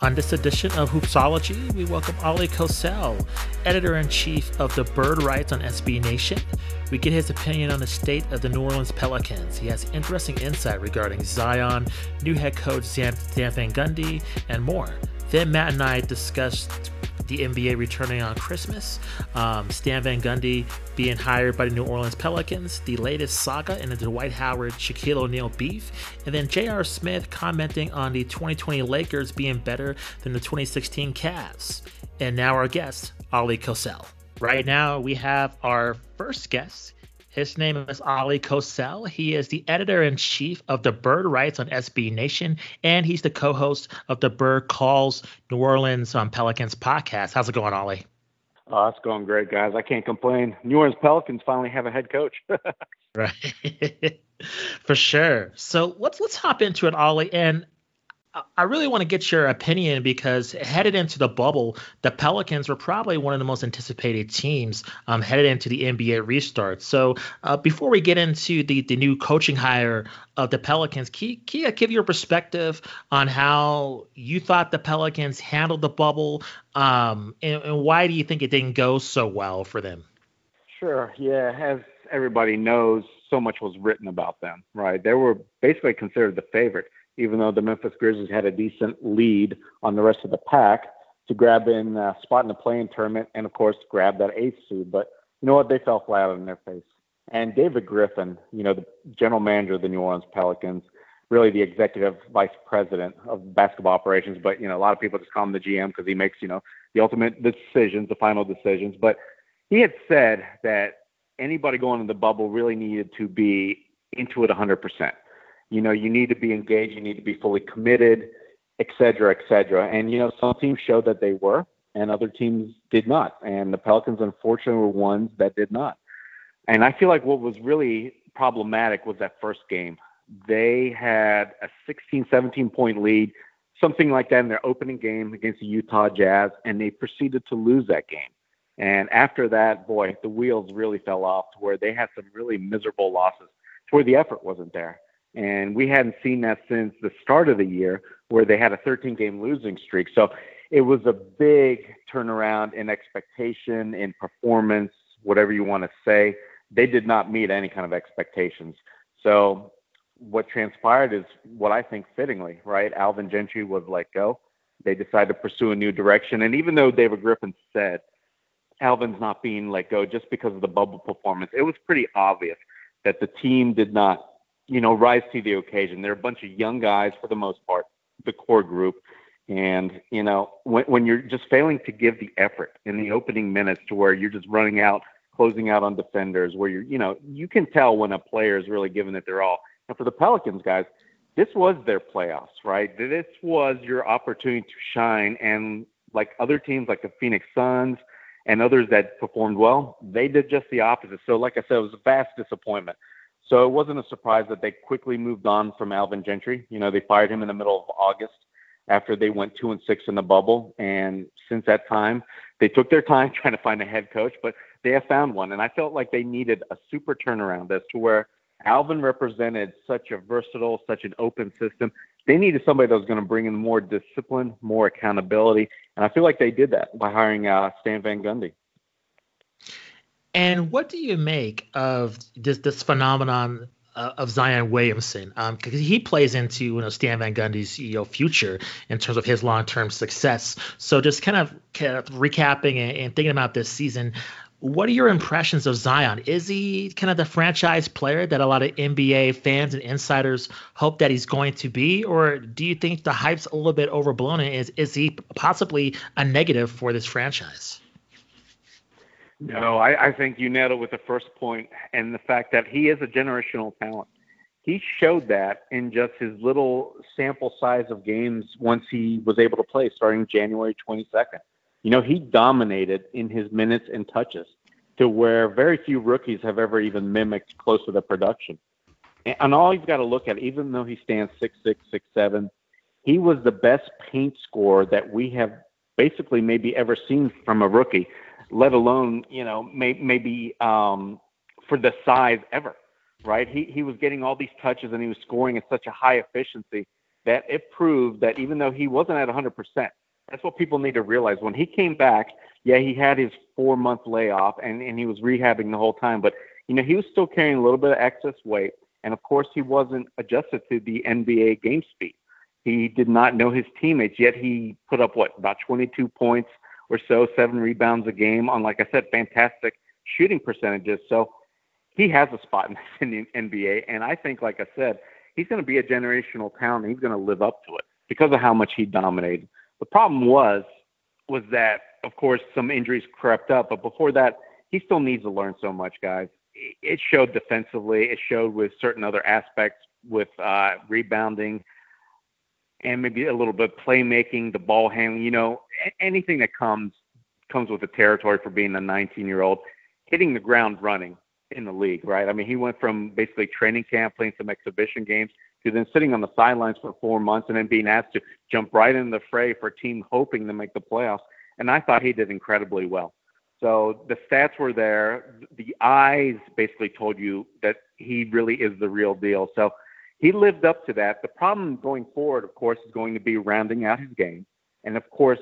On this edition of Hoopsology, we welcome Oleh Kosel, editor in chief of the Bird Writes on SB Nation. We get his opinion on the state of the New Orleans Pelicans. He has interesting insight regarding Zion, new head coach Stan Van Gundy, and more. Then Matt and I discussed the NBA returning on Christmas, um, Stan Van Gundy being hired by the New Orleans Pelicans, the latest saga in the Dwight Howard Shaquille O'Neal beef, and then J.R. Smith commenting on the 2020 Lakers being better than the 2016 Cavs. And now our guest, Ali Kosel. Right now, we have our first guest. His name is Oleh Kosel. He is the editor in chief of the Bird Writes on SB Nation, and he's the co host of the Bird Calls New Orleans on um, Pelicans podcast. How's it going, Oleh? Oh, it's going great, guys. I can't complain. New Orleans Pelicans finally have a head coach. right. For sure. So let's let's hop into it, Ollie. And I really want to get your opinion because headed into the bubble, the Pelicans were probably one of the most anticipated teams um, headed into the NBA restart. So uh, before we get into the, the new coaching hire of the Pelicans, can you, give your perspective on how you thought the Pelicans handled the bubble um, and, and why do you think it didn't go so well for them? Sure. Yeah. As everybody knows, so much was written about them, right? They were basically considered the favorite even though the Memphis Grizzlies had a decent lead on the rest of the pack to grab in a spot in the play-in tournament and, of course, grab that eighth seed. But you know what? They fell flat on their face. And David Griffin, you know, the general manager of the New Orleans Pelicans, really the executive vice president of basketball operations. But, you know, a lot of people just call him the GM because he makes, you know, the ultimate decisions, the final decisions. But he had said that anybody going in the bubble really needed to be into it 100% you know, you need to be engaged, you need to be fully committed, et cetera, et cetera. And, you know, some teams showed that they were, and other teams did not. And the Pelicans, unfortunately, were ones that did not. And I feel like what was really problematic was that first game. They had a 16, 17 point lead, something like that in their opening game against the Utah Jazz, and they proceeded to lose that game. And after that, boy, the wheels really fell off to where they had some really miserable losses to where the effort wasn't there. And we hadn't seen that since the start of the year where they had a 13 game losing streak. So it was a big turnaround in expectation, in performance, whatever you want to say. They did not meet any kind of expectations. So what transpired is what I think fittingly, right? Alvin Gentry was let go. They decided to pursue a new direction. And even though David Griffin said Alvin's not being let go just because of the bubble performance, it was pretty obvious that the team did not you know, rise to the occasion. They're a bunch of young guys for the most part, the core group. And, you know, when, when you're just failing to give the effort in the opening minutes to where you're just running out, closing out on defenders, where you're, you know, you can tell when a player is really giving it their all. And for the Pelicans guys, this was their playoffs, right? This was your opportunity to shine. And like other teams like the Phoenix Suns and others that performed well, they did just the opposite. So, like I said, it was a vast disappointment. So it wasn't a surprise that they quickly moved on from Alvin Gentry. You know, they fired him in the middle of August after they went two and six in the bubble. And since that time, they took their time trying to find a head coach, but they have found one. And I felt like they needed a super turnaround as to where Alvin represented such a versatile, such an open system. They needed somebody that was going to bring in more discipline, more accountability. And I feel like they did that by hiring uh, Stan Van Gundy. And what do you make of this this phenomenon uh, of Zion Williamson? Because um, he plays into you know Stan Van Gundy's you know future in terms of his long term success. So just kind of, kind of recapping and, and thinking about this season. What are your impressions of Zion? Is he kind of the franchise player that a lot of NBA fans and insiders hope that he's going to be, or do you think the hype's a little bit overblown? And is is he possibly a negative for this franchise? No, I, I think you nailed it with the first point and the fact that he is a generational talent. He showed that in just his little sample size of games once he was able to play starting January 22nd. You know, he dominated in his minutes and touches to where very few rookies have ever even mimicked close to the production. And all you've got to look at, even though he stands six six six seven, he was the best paint scorer that we have basically maybe ever seen from a rookie let alone you know may, maybe um, for the size ever. Right? He he was getting all these touches and he was scoring at such a high efficiency that it proved that even though he wasn't at 100%, that's what people need to realize. When he came back, yeah, he had his four month layoff and, and he was rehabbing the whole time, but you know, he was still carrying a little bit of excess weight. And of course, he wasn't adjusted to the NBA game speed. He did not know his teammates, yet he put up what, about 22 points or so, seven rebounds a game on, like I said, fantastic shooting percentages. So he has a spot in the NBA. And I think, like I said, he's going to be a generational talent. He's going to live up to it because of how much he dominated. The problem was, was that, of course, some injuries crept up. But before that, he still needs to learn so much, guys. It showed defensively. It showed with certain other aspects, with uh, rebounding, and maybe a little bit of playmaking, the ball handling. You know, anything that comes comes with the territory for being a 19 year old, hitting the ground running in the league, right? I mean, he went from basically training camp, playing some exhibition games, to then sitting on the sidelines for four months and then being asked to jump right in the fray for a team hoping to make the playoffs. And I thought he did incredibly well. So the stats were there. The eyes basically told you that he really is the real deal. So he lived up to that. The problem going forward, of course, is going to be rounding out his game. And of course,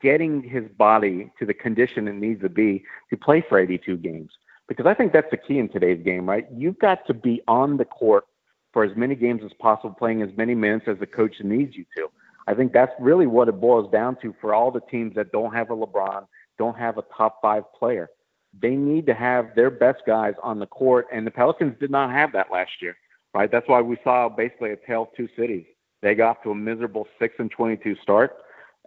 getting his body to the condition it needs to be to play for 82 games because I think that's the key in today's game, right? You've got to be on the court for as many games as possible, playing as many minutes as the coach needs you to. I think that's really what it boils down to for all the teams that don't have a LeBron, don't have a top five player. They need to have their best guys on the court, and the Pelicans did not have that last year, right? That's why we saw basically a tale of two cities. They got to a miserable six and twenty-two start,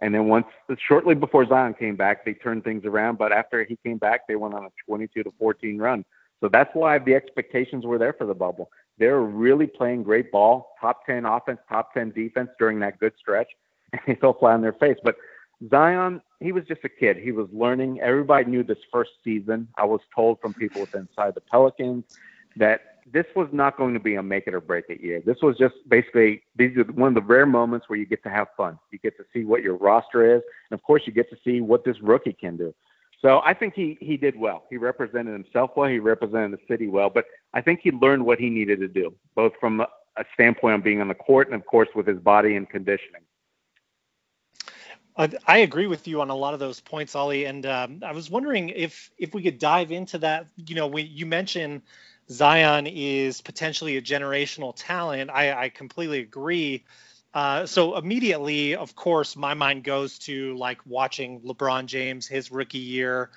and then once, shortly before Zion came back, they turned things around. But after he came back, they went on a 22 to 14 run. So that's why the expectations were there for the bubble. They were really playing great ball, top 10 offense, top 10 defense during that good stretch, and they fell flat on their face. But Zion, he was just a kid. He was learning. Everybody knew this first season. I was told from people within inside the Pelicans that this was not going to be a make it or break it year. This was just basically these are one of the rare moments where you get to have fun. You get to see what your roster is, and of course, you get to see what this rookie can do. So I think he he did well. He represented himself well. He represented the city well. But I think he learned what he needed to do, both from a standpoint of being on the court and of course with his body and conditioning. I agree with you on a lot of those points, Ollie. And um, I was wondering if if we could dive into that. You know, you mentioned Zion is potentially a generational talent. I, I completely agree. Uh, so immediately, of course, my mind goes to like watching LeBron James his rookie year.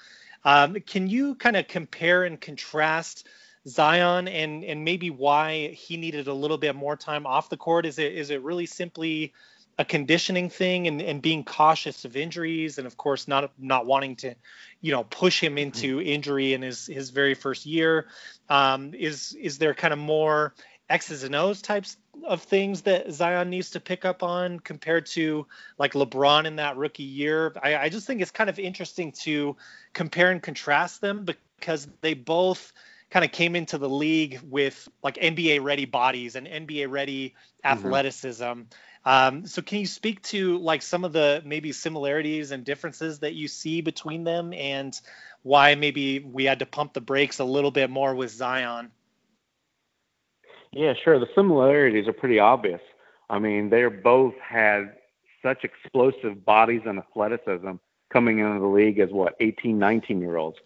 Um, can you kind of compare and contrast Zion and and maybe why he needed a little bit more time off the court? Is it is it really simply a conditioning thing and, and being cautious of injuries and of course not not wanting to you know push him into mm-hmm. injury in his his very first year um, is is there kind of more x's and o's types of things that zion needs to pick up on compared to like lebron in that rookie year I, I just think it's kind of interesting to compare and contrast them because they both kind of came into the league with like nba ready bodies and nba ready mm-hmm. athleticism mm-hmm um, so can you speak to like some of the maybe similarities and differences that you see between them and why maybe we had to pump the brakes a little bit more with Zion? Yeah, sure. The similarities are pretty obvious. I mean, they both had such explosive bodies and athleticism coming into the league as what 18, 19 year olds.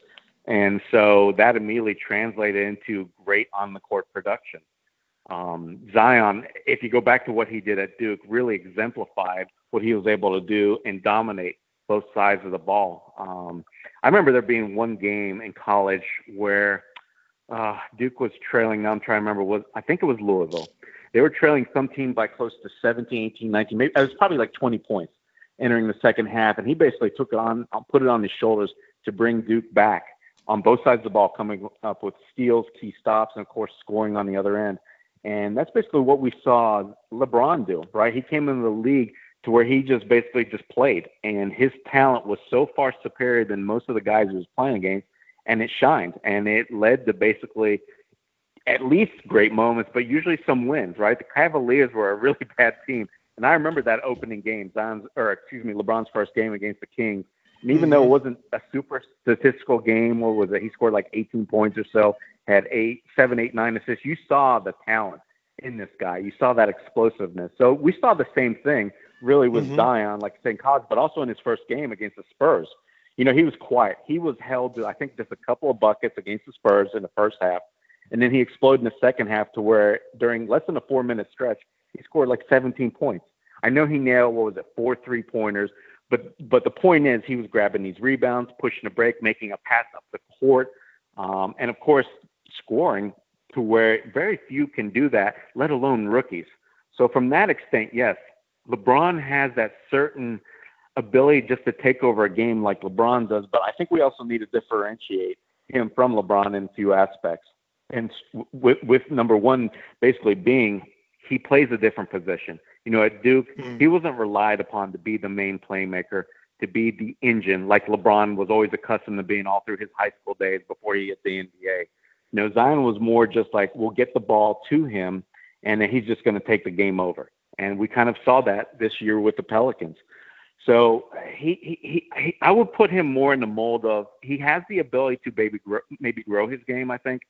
And so that immediately translated into great on the court production um, Zion, if you go back to what he did at Duke, really exemplified what he was able to do and dominate both sides of the ball. Um, I remember there being one game in college where uh, Duke was trailing. Now I'm trying to remember. Was I think it was Louisville. They were trailing some team by close to 17, 18, 19. Maybe it was probably like 20 points entering the second half, and he basically took it on, put it on his shoulders to bring Duke back on both sides of the ball, coming up with steals, key stops, and of course scoring on the other end. And that's basically what we saw LeBron do, right? He came into the league to where he just basically just played, and his talent was so far superior than most of the guys he was playing against, and it shined, and it led to basically at least great moments, but usually some wins, right? The Cavaliers were a really bad team, and I remember that opening game, Zion's, or excuse me, LeBron's first game against the Kings. And even mm-hmm. though it wasn't a super statistical game, or was it? He scored like 18 points or so had eight, seven, eight, nine assists. You saw the talent. in this guy. You saw that explosiveness. So we saw the same thing really with mm-hmm. Zion, like St. College, but also in his first game against the Spurs. You know, he was quiet. He was held to, I think, just a couple of buckets against the Spurs in the first half. And then he exploded in the second half to where during less than a four minute stretch, he scored like 17 points. I know he nailed, what was it, four three pointers. But but the point is, he was grabbing these rebounds, pushing a break, making a pass up the court, um, and of course scoring to where very few can do that, let alone rookies. So from that extent, yes, LeBron has that certain ability just to take over a game like LeBron does. But I think we also need to differentiate him from LeBron in a few aspects. And with, with number one basically being he plays a different position. You know, at Duke, mm. he wasn't relied upon to be the main playmaker, to be the engine like LeBron was always accustomed to being all through his high school days before he hit the NBA. You know, Zion was more just like we'll get the ball to him, and then he's just going to take the game over. And we kind of saw that this year with the Pelicans. So he, he, he, he I would put him more in the mold of he has the ability to maybe grow, maybe grow his game. I think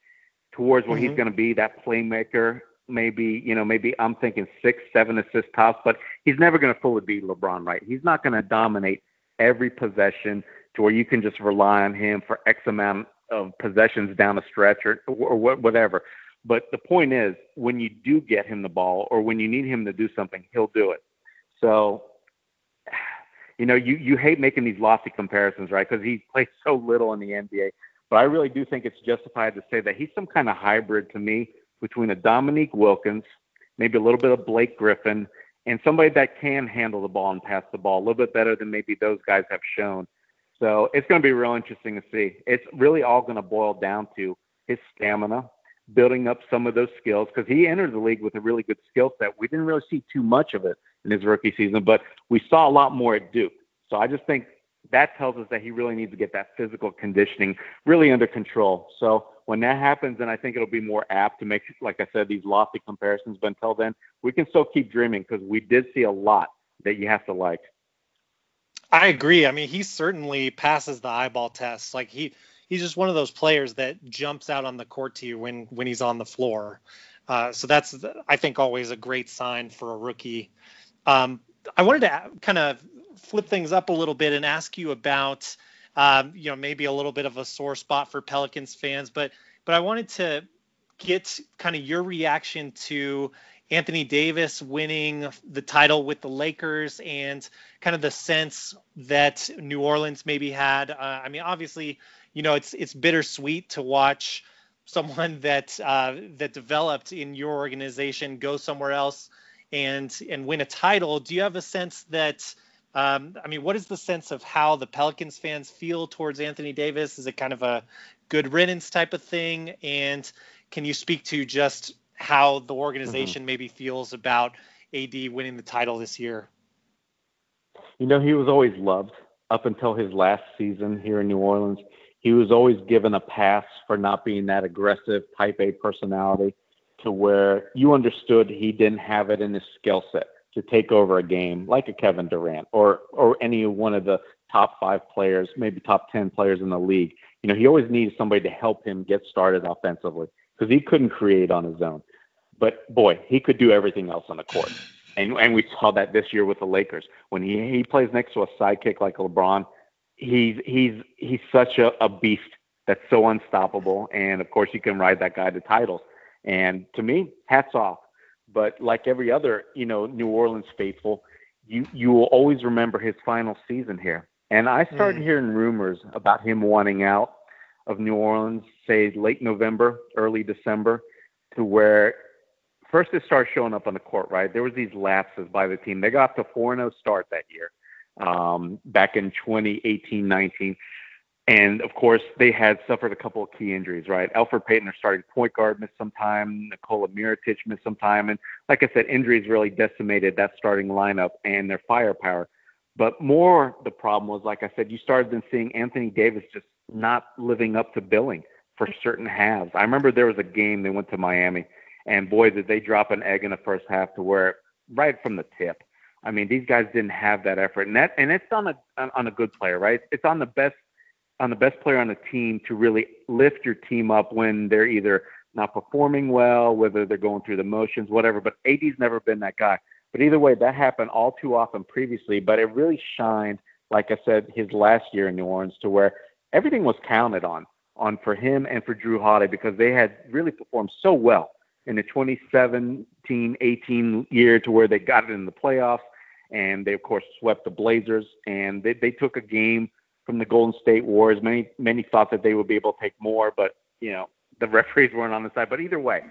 towards where mm-hmm. he's going to be that playmaker maybe you know maybe I'm thinking six, seven assists tops, but he's never going to fully be LeBron, right? He's not going to dominate every possession to where you can just rely on him for X amount of possessions down a stretch or or whatever. But the point is, when you do get him the ball or when you need him to do something, he'll do it. So, you know, you you hate making these lofty comparisons, right? Because he plays so little in the NBA. But I really do think it's justified to say that he's some kind of hybrid to me between a Dominique Wilkins, maybe a little bit of Blake Griffin, and somebody that can handle the ball and pass the ball a little bit better than maybe those guys have shown. So it's going to be real interesting to see. It's really all going to boil down to his stamina, building up some of those skills, because he entered the league with a really good skill set. We didn't really see too much of it in his rookie season, but we saw a lot more at Duke. So I just think that tells us that he really needs to get that physical conditioning really under control. So when that happens, then I think it'll be more apt to make, like I said, these lofty comparisons. But until then, we can still keep dreaming because we did see a lot that you have to like. I agree. I mean, he certainly passes the eyeball test. Like he, he's just one of those players that jumps out on the court to you when when he's on the floor. Uh, so that's, I think, always a great sign for a rookie. Um, I wanted to kind of flip things up a little bit and ask you about um, you know, maybe a little bit of a sore spot for Pelicans fans, but but I wanted to get kind of your reaction to Anthony Davis winning the title with the Lakers and kind of the sense that New Orleans maybe had. Uh, I mean, obviously, you know, it's it's bittersweet to watch someone that uh, that developed in your organization go somewhere else and and win a title. Do you have a sense that um, I mean, what is the sense of how the Pelicans fans feel towards Anthony Davis? Is it kind of a good riddance type of thing? And can you speak to just how the organization mm-hmm. maybe feels about AD winning the title this year? You know, he was always loved up until his last season here in New Orleans. He was always given a pass for not being that aggressive type A personality to where you understood he didn't have it in his skill set to take over a game like a Kevin Durant or or any one of the top five players, maybe top ten players in the league. You know, he always needs somebody to help him get started offensively because he couldn't create on his own. But boy, he could do everything else on the court. And and we saw that this year with the Lakers. When he, he plays next to a sidekick like LeBron, he's he's he's such a, a beast that's so unstoppable. And of course, you can ride that guy to titles. And to me, hats off. But like every other, you know, New Orleans faithful, you you will always remember his final season here. And I started mm. hearing rumors about him wanting out of New Orleans, say late November, early December, to where first it started showing up on the court, right? There was these lapses by the team. They got to 4-0 start that year, um, back in 2018-19. And of course, they had suffered a couple of key injuries, right? Elfrid Payton, their starting point guard, missed some time. Nikola Mirotic missed some time. And like I said, injuries really decimated that starting lineup and their firepower. But more the problem was, like I said, you started then seeing Anthony Davis just not living up to billing for certain halves. I remember there was a game they went to Miami, and boy, did they drop an egg in the first half to where right from the tip. I mean, these guys didn't have that effort, and that and it's on a on a good player, right? It's on the best on the best player on the team to really lift your team up when they're either not performing well, whether they're going through the motions, whatever. But AD's never been that guy. But either way, that happened all too often previously. But it really shined, like I said, his last year in New Orleans to where everything was counted on on for him and for Jrue Holiday because they had really performed so well in the 2017-18 year to where they got it in the playoffs and they of course swept the Blazers and they, they took a game from the Golden State Warriors. Many many thought that they would be able to take more, but you know the referees weren't on the side. But either way,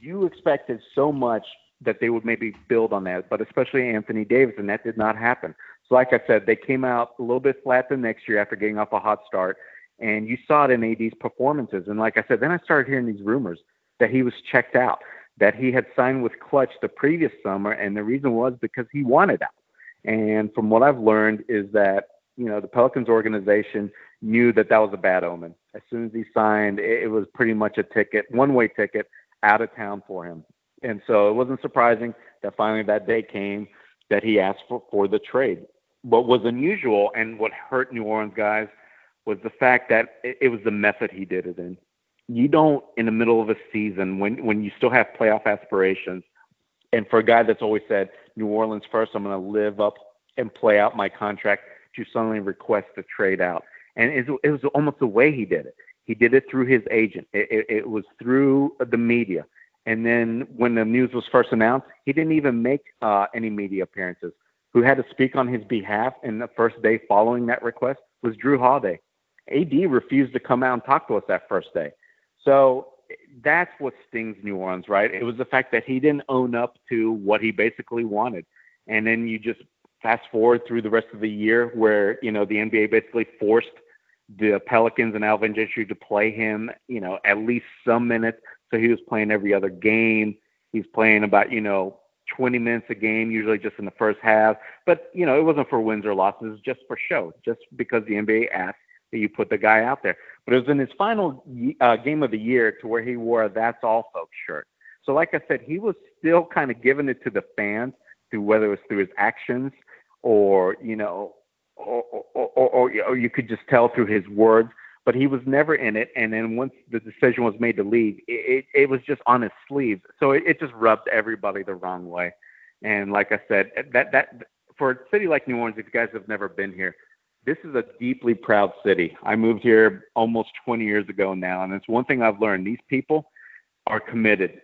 you expected so much that they would maybe build on that, but especially Anthony Davis, and that did not happen. So like I said, they came out a little bit flat the next year after getting off a hot start, and you saw it in AD's performances. And like I said, then I started hearing these rumors that he was checked out, that he had signed with Klutch the previous summer, and the reason was because he wanted out. And from what I've learned is that you know the Pelicans organization knew that that was a bad omen. As soon as he signed, it, was pretty much a ticket, one-way ticket out of town for him. And so it wasn't surprising that finally that day came that he asked for, for the trade. What was unusual and what hurt New Orleans guys was the fact that it, it was the method he did it in. You don't, in the middle of a season, when when you still have playoff aspirations, and for a guy that's always said New Orleans first, I'm going to live up and play out my contract to suddenly request a trade out. And it, was almost the way he did it. He did it through his agent. It, it, it was through the media. And then when the news was first announced, he didn't even make uh, any media appearances. Who had to speak on his behalf in the first day following that request was Jrue Holiday. AD refused to come out and talk to us that first day. So that's what stings New Orleans, right? It was the fact that he didn't own up to what he basically wanted. And then you just fast forward through the rest of the year where, you know, the NBA basically forced the Pelicans and Alvin Gentry to play him, you know, at least some minutes. So he was playing every other game. He's playing about, you know, 20 minutes a game, usually just in the first half. But, you know, it wasn't for wins or losses, it was just for show, just because the NBA asked that you put the guy out there. But it was in his final uh, game of the year to where he wore a That's All Folks shirt. So, like I said, he was still kind of giving it to the fans through whether it was through his actions or, you know, or, or, or, or you could just tell through his words. But he was never in it. And then once the decision was made to leave, it, it, it was just on his sleeves. So it, it just rubbed everybody the wrong way. And like I said, that that for a city like New Orleans, if you guys have never been here, this is a deeply proud city. I moved here almost 20 years ago now, and it's one thing I've learned: these people are committed.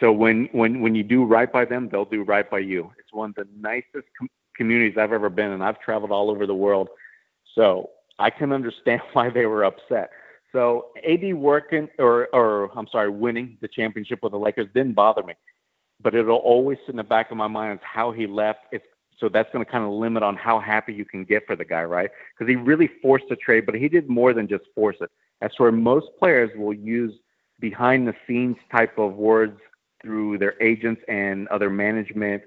So when when when you do right by them, they'll do right by you. It's one of the nicest com- communities I've ever been in. I've traveled all over the world, so I can understand why they were upset. So AD working or or I'm sorry, winning the championship with the Lakers didn't bother me, but it'll always sit in the back of my mind is how he left. It's so that's going to kind of limit on how happy you can get for the guy, right? Because he really forced the trade, but he did more than just force it. That's where most players will use behind the scenes type of words through their agents and other management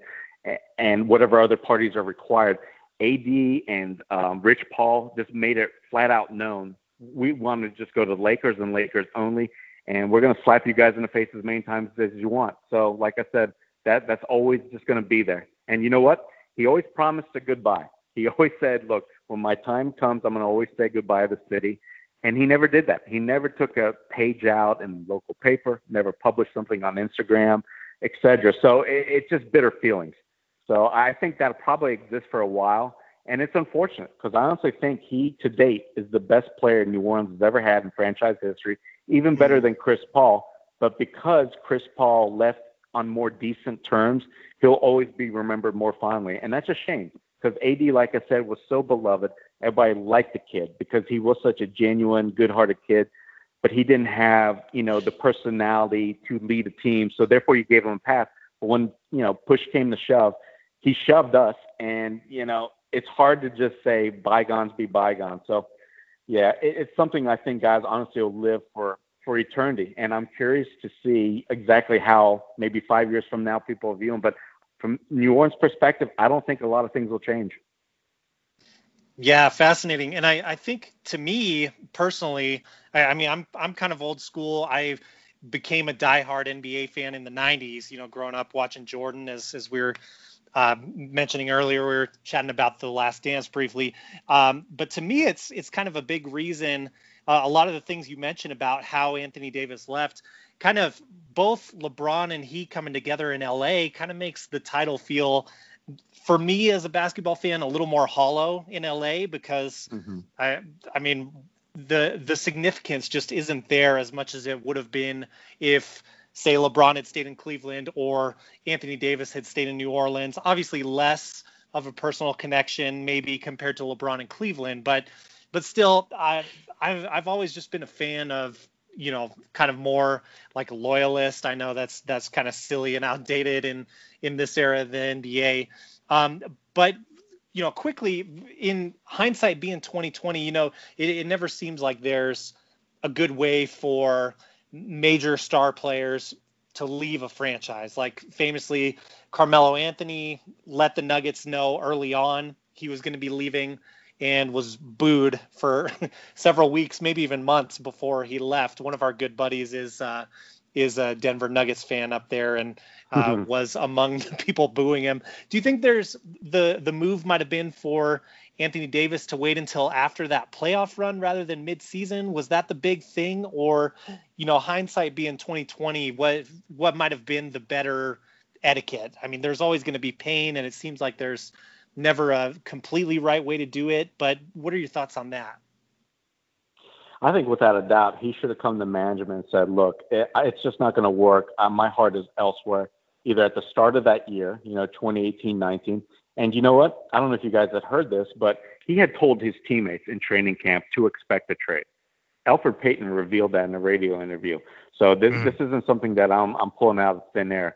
and whatever other parties are required. AD and um, Rich Paul just made it flat out known. We want to just go to Lakers and Lakers only, and we're going to slap you guys in the face as many times as you want. So, like I said, that that's always just going to be there. And you know what? he always promised a goodbye. He always said, "Look, when my time comes, I'm going to always say goodbye to the city." And he never did that. He never took a page out in local paper, never published something on Instagram, etc. So it, it's just bitter feelings. So I think that'll probably exist for a while, and it's unfortunate because I honestly think he, to date, is the best player New Orleans has ever had in franchise history, even mm-hmm. better than Chris Paul. But because Chris Paul left on more decent terms, he'll always be remembered more fondly. And that's a shame because AD, like I said, was so beloved. Everybody liked the kid because he was such a genuine, good-hearted kid. But he didn't have, you know, the personality to lead a team. So therefore, you gave him a pass. But when you know push came to shove, he shoved us, and you know it's hard to just say bygones be bygones. So yeah, it, it's something I think guys honestly will live for for eternity. And I'm curious to see exactly how maybe five years from now people view him. But from New Orleans' perspective, I don't think a lot of things will change. Yeah, fascinating. And I, I think to me personally, I, I mean, I'm I'm kind of old school. I became a diehard NBA fan in the '90s. You know, growing up watching Jordan, as as we were uh, mentioning earlier, we were chatting about the Last Dance briefly. Um, but to me, it's it's kind of a big reason uh, a lot of the things you mentioned about how Anthony Davis left, kind of both LeBron and he coming together in LA kind of makes the title feel for me as a basketball fan a little more hollow in LA because mm-hmm. I I mean the the significance just isn't there as much as it would have been if say LeBron had stayed in Cleveland or Anthony Davis had stayed in New Orleans. Obviously less of a personal connection maybe compared to LeBron in Cleveland, but but still I I've I've always just been a fan of you know kind of more like a loyalist. I know that's that's kind of silly and outdated in in this era of the NBA. Um, but you know, quickly in hindsight, being 2020, you know, it, it never seems like there's a good way for major star players to leave a franchise. Like famously, Carmelo Anthony let the Nuggets know early on he was going to be leaving and was booed for several weeks, maybe even months before he left. One of our good buddies is uh, is a Denver Nuggets fan up there and uh, mm-hmm. was among the people booing him. Do you think there's the the move might have been for Anthony Davis to wait until after that playoff run rather than midseason? Was that the big thing, or you know, hindsight being 2020, what what might have been the better etiquette? I mean, there's always going to be pain, and it seems like there's never a completely right way to do it. But what are your thoughts on that? I think without a doubt, he should have come to management and said, "Look, it, it's just not going to work. Uh, my heart is elsewhere." Either at the start of that year, you know, 2018-19, and you know what? I don't know if you guys had heard this, but he had told his teammates in training camp to expect a trade. Elfrid Payton revealed that in a radio interview. So this mm. this isn't something that I'm I'm pulling out of thin air.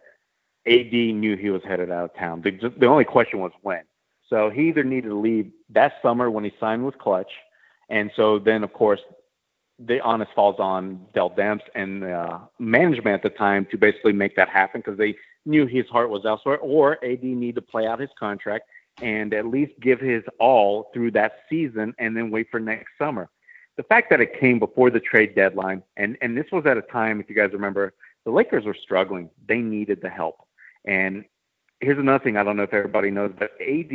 AD knew he was headed out of town. The, the only question was when. So he either needed to leave that summer when he signed with Klutch and so then of course the honest falls on Dell Demps and uh, management at the time to basically make that happen because they knew his heart was elsewhere, or AD need to play out his contract and at least give his all through that season and then wait for next summer. The fact that it came before the trade deadline, and, and this was at a time, if you guys remember, the Lakers were struggling. They needed the help. And here's another thing I don't know if everybody knows, but AD,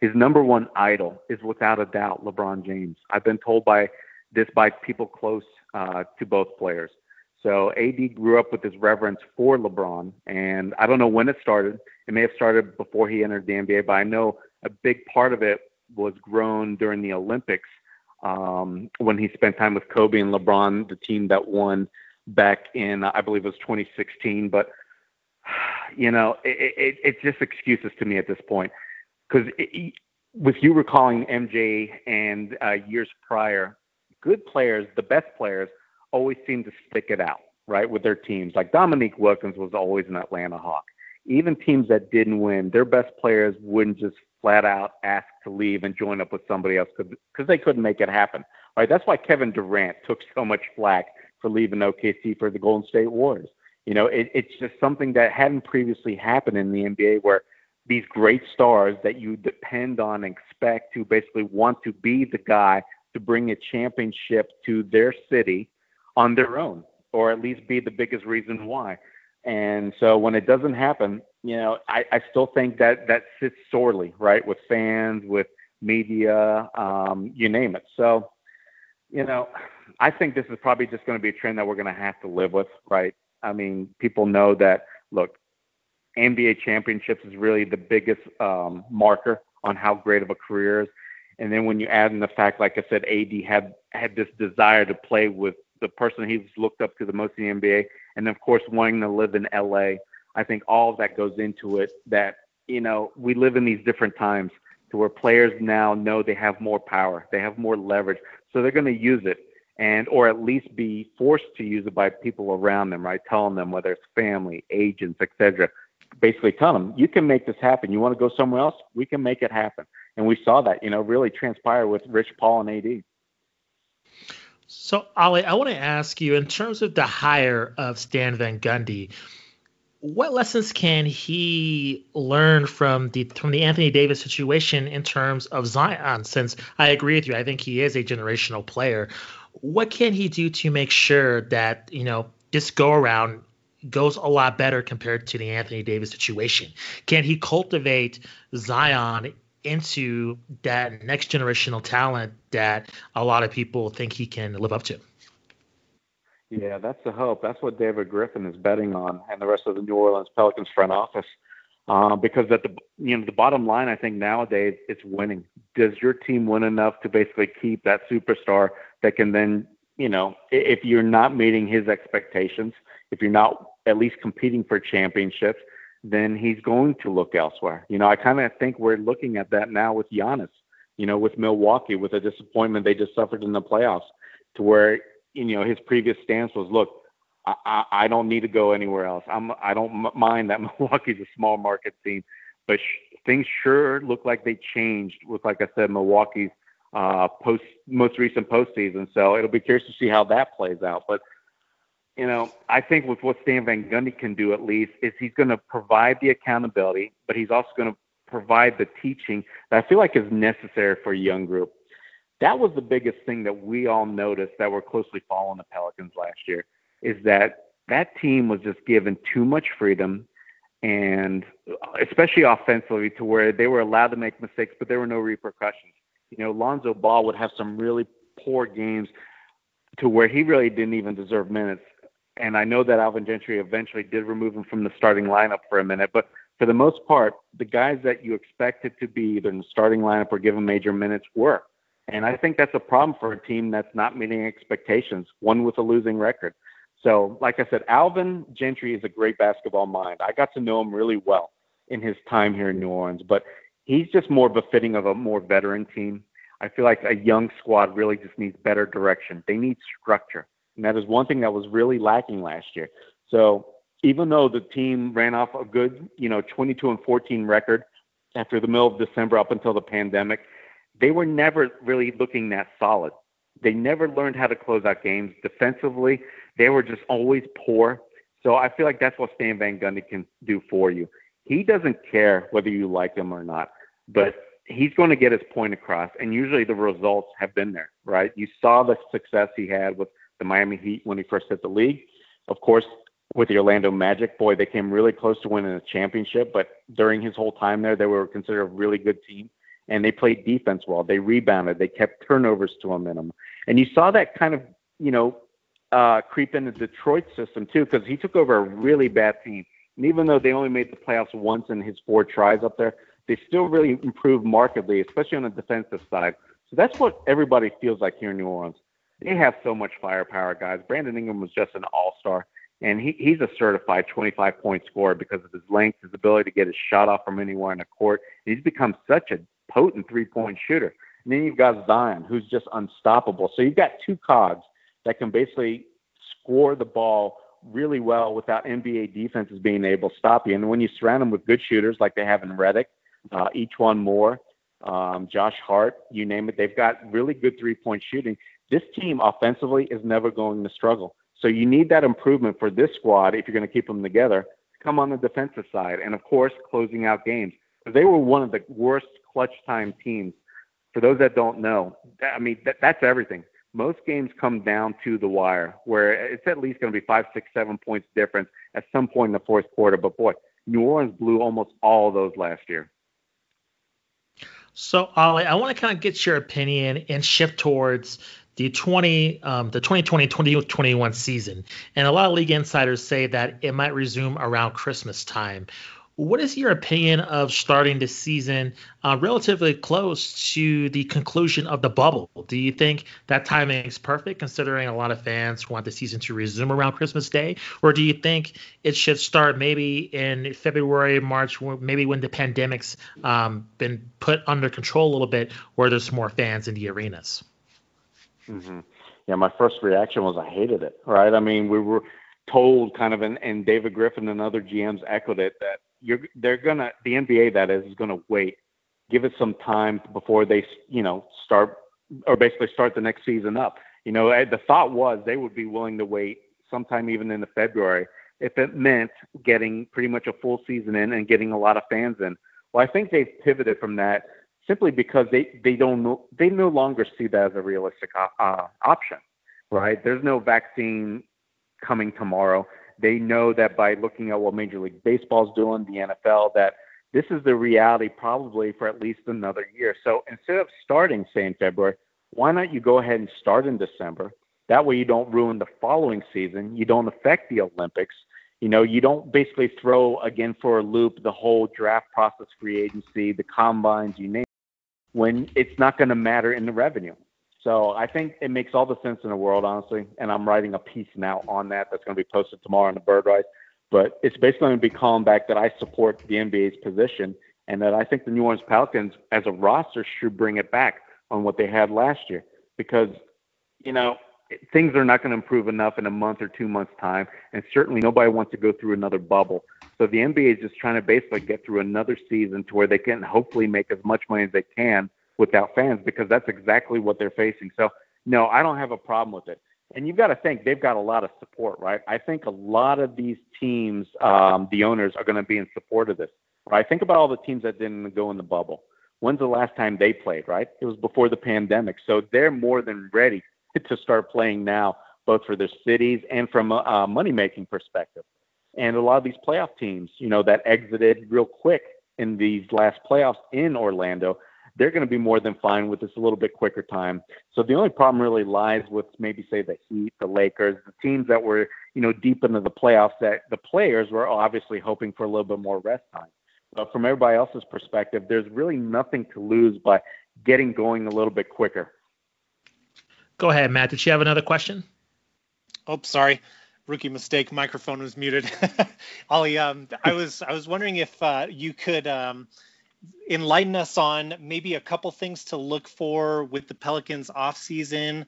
his number one idol is without a doubt LeBron James. I've been told by this by people close uh, to both players. So AD grew up with this reverence for LeBron, and I don't know when it started. It may have started before he entered the NBA, but I know a big part of it was grown during the Olympics um, when he spent time with Kobe and LeBron, the team that won back in I believe it was 2016. But you know, it, it, it's just excuses to me at this point because with you recalling MJ and uh, years prior, good players, the best players, always seem to stick it out, right, with their teams. Like Dominique Wilkins was always an Atlanta Hawk. Even teams that didn't win, their best players wouldn't just flat out ask to leave and join up with somebody else because they couldn't make it happen. Right? That's why Kevin Durant took so much flack for leaving OKC for the Golden State Warriors. You know, it, it's just something that hadn't previously happened in the NBA where these great stars that you depend on and expect to basically want to be the guy to bring a championship to their city on their own, or at least be the biggest reason why. And so when it doesn't happen, you know, I, I still think that that sits sorely, right, with fans, with media, um, you name it. So, you know, I think this is probably just going to be a trend that we're going to have to live with, right? I mean, people know that, look, NBA championships is really the biggest um, marker on how great of a career is. And then when you add in the fact, like I said, AD had had this desire to play with the person he's looked up to the most in the NBA, and of course wanting to live in LA. I think all of that goes into it. That you know we live in these different times to where players now know they have more power, they have more leverage, so they're going to use it, and or at least be forced to use it by people around them, right? Telling them whether it's family, agents, etc. Basically, tell them you can make this happen. You want to go somewhere else? We can make it happen. And we saw that, you know, really transpire with Rich Paul and AD. So, Ali, I want to ask you in terms of the hire of Stan Van Gundy, what lessons can he learn from the from the Anthony Davis situation in terms of Zion? Since I agree with you, I think he is a generational player. What can he do to make sure that you know this go around goes a lot better compared to the Anthony Davis situation? Can he cultivate Zion into that next generational talent that a lot of people think he can live up to. Yeah, that's the hope. That's what David Griffin is betting on, and the rest of the New Orleans Pelicans front office. Uh, because at the you know the bottom line, I think nowadays it's winning. Does your team win enough to basically keep that superstar that can then you know if you're not meeting his expectations, if you're not at least competing for championships, then he's going to look elsewhere. You know, I kind of think we're looking at that now with Giannis. You know, with Milwaukee, with the disappointment they just suffered in the playoffs, to where you know his previous stance was, look, I, I don't need to go anywhere else. I'm I don't mind that Milwaukee's a small market team, but sh- things sure look like they changed with, like I said, Milwaukee's uh, post most recent postseason. So it'll be curious to see how that plays out. But you know, I think with what Stan Van Gundy can do at least is he's going to provide the accountability, but he's also going to provide the teaching that I feel like is necessary for a young group. That was the biggest thing that we all noticed that were closely following the Pelicans last year is that that team was just given too much freedom and especially offensively to where they were allowed to make mistakes, but there were no repercussions. You know, Lonzo Ball would have some really poor games to where he really didn't even deserve minutes. And I know that Alvin Gentry eventually did remove him from the starting lineup for a minute, but for the most part, the guys that you expected to be either in the starting lineup or given major minutes were. And I think that's a problem for a team that's not meeting expectations, one with a losing record. So, like I said, Alvin Gentry is a great basketball mind. I got to know him really well in his time here in New Orleans, but he's just more befitting of a more veteran team. I feel like a young squad really just needs better direction. They need structure. And that is one thing that was really lacking last year. So, even though the team ran off a good, you know, 22 and 14 record after the middle of December up until the pandemic, they were never really looking that solid. They never learned how to close out games defensively. They were just always poor. So I feel like that's what Stan Van Gundy can do for you. He doesn't care whether you like him or not, but he's going to get his point across. And usually the results have been there, right? You saw the success he had with the Miami Heat when he first hit the league. Of course, with the Orlando Magic, boy, they came really close to winning a championship. But during his whole time there, they were considered a really good team, and they played defense well. They rebounded. They kept turnovers to a minimum, and you saw that kind of you know uh, creep into Detroit system too, because he took over a really bad team. And even though they only made the playoffs once in his four tries up there, they still really improved markedly, especially on the defensive side. So that's what everybody feels like here in New Orleans. They have so much firepower, guys. Brandon Ingram was just an all-star, and he, he's a certified 25-point scorer because of his length, his ability to get his shot off from anywhere in the court. He's become such a potent three-point shooter. And then you've got Zion, who's just unstoppable. So you've got two cogs that can basically score the ball really well without NBA defenses being able to stop you. And when you surround them with good shooters like they have in Redick, uh, E'Twaun Moore, um, Josh Hart, you name it, they've got really good three point shooting. This team offensively is never going to struggle. So you need that improvement for this squad if you're going to keep them together. Come on the defensive side, and of course, closing out games. They were one of the worst clutch time teams. For those that don't know, I mean that, that's everything most games come down to the wire, where it's at least going to be five, six, seven points difference at some point in the fourth quarter. But boy, New Orleans blew almost all of those last year. So, Ollie, I want to kind of get your opinion and shift towards the 20, um, the 2020-2021 season. And a lot of league insiders say that it might resume around Christmas time. What is your opinion of starting the season uh, relatively close to the conclusion of the bubble? Do you think that timing is perfect, considering a lot of fans want the season to resume around Christmas Day, or do you think it should start maybe in February, March, maybe when the pandemic's um, been put under control a little bit, where there's more fans in the arenas? Mm-hmm. Yeah, my first reaction was I hated it. Right? I mean, we were told kind of, and, and David Griffin and other GMs echoed it that you're they're gonna the NBA that is is gonna wait, give it some time before they you know start or basically start the next season up. You know, the thought was they would be willing to wait sometime even in the February if it meant getting pretty much a full season in and getting a lot of fans in. Well, I think they've pivoted from that simply because they they don't know, they no longer see that as a realistic uh, option, right? There's no vaccine coming tomorrow. They know that by looking at what Major League Baseball is doing, the NFL, that this is the reality probably for at least another year. So instead of starting, say, in February, why not you go ahead and start in December, That way, you don't ruin the following season. You don't affect the Olympics. You know, you don't basically throw again for a loop the whole draft process, free agency, the combines, you name when it's not going to matter in the revenue. So I think it makes all the sense in the world, honestly. And I'm writing a piece now on that that's going to be posted tomorrow on the Bird Writes. But it's basically going to be calling back that I support the NBA's position and that I think the New Orleans Pelicans, as a roster, should bring it back on what they had last year because, you know, things are not going to improve enough in a month or two months' time. And certainly nobody wants to go through another bubble. So the NBA is just trying to basically get through another season to where they can hopefully make as much money as they can without fans because that's exactly what they're facing. So no, I don't have a problem with it. And you've got to think they've got a lot of support, right? I think a lot of these teams, um, the owners, are going to be in support of this. Right? Think about all the teams that didn't go in the bubble. When's the last time they played? Right? It was before the pandemic, so they're more than ready to start playing now, both for their cities and from a, money making perspective. And a lot of these playoff teams, you know, that exited real quick in these last playoffs in Orlando, they're going to be more than fine with this a little bit quicker time. So the only problem really lies with maybe say the Heat, the Lakers, the teams that were you know deep into the playoffs. That the players were obviously hoping for a little bit more rest time. But from everybody else's perspective, there's really nothing to lose by getting going a little bit quicker. Go ahead, Matt. Did you have another question? Oh, sorry rookie mistake. Microphone was muted. Ollie, um, I was I was wondering if uh, you could um, enlighten us on maybe a couple things to look for with the Pelicans off season,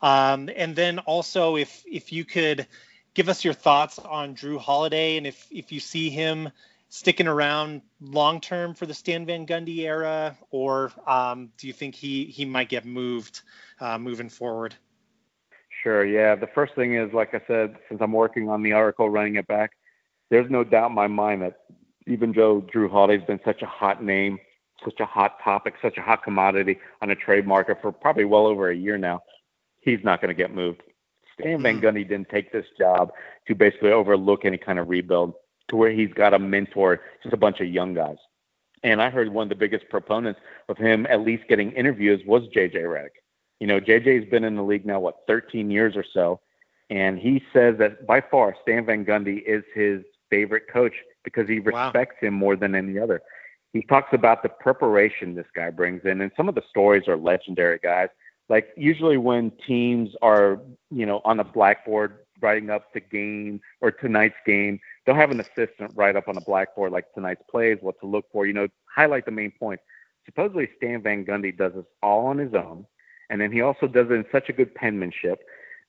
um, and then also if if you could give us your thoughts on Jrue Holiday and if if you see him sticking around long term for the Stan Van Gundy era, or um, do you think he he might get moved uh, moving forward? Sure. Yeah. The first thing is, like I said, since I'm working on the article running it back, there's no doubt in my mind that even though Jrue Holiday's been such a hot name, such a hot topic, such a hot commodity on a trade market for probably well over a year now, he's not going to get moved. Stan Van mm-hmm. Gundy didn't take this job to basically overlook any kind of rebuild to where he's got a mentor just a bunch of young guys. And I heard one of the biggest proponents of him at least getting interviews was JJ Redick. You know, JJ's been in the league now, what, 13 years or so. And he says that by far Stan Van Gundy is his favorite coach because he respects wow. him more than any other. He talks about the preparation this guy brings in, and some of the stories are legendary, guys. Like usually when teams are, you know, on the blackboard writing up the game or tonight's game, they'll have an assistant write up on the blackboard like tonight's plays, what to look for, you know, highlight the main points. Supposedly Stan Van Gundy does this all on his own and then he also does it in such a good penmanship.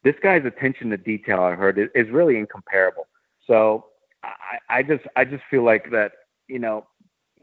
This guy's attention to detail, I heard, is, really incomparable. So I, I just I just feel like that you know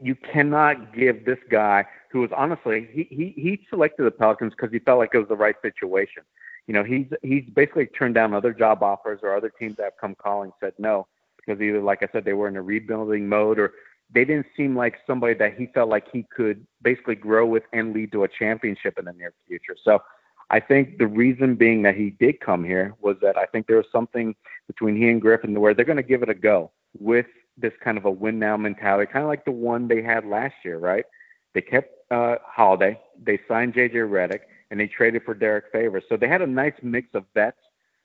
you cannot give this guy who was honestly he he, he selected the Pelicans because he felt like it was the right situation. You know he's he's basically turned down other job offers or other teams that have come calling said no because either like I said they were in a rebuilding mode or they didn't seem like somebody that he felt like he could basically grow with and lead to a championship in the near future. So I think the reason being that he did come here was that I think there was something between he and Griffin where they're going to give it a go with this kind of a win now mentality, kind of like the one they had last year, right? They kept uh, Holiday, they signed JJ Redick, and they traded for Derrick Favors. So they had a nice mix of vets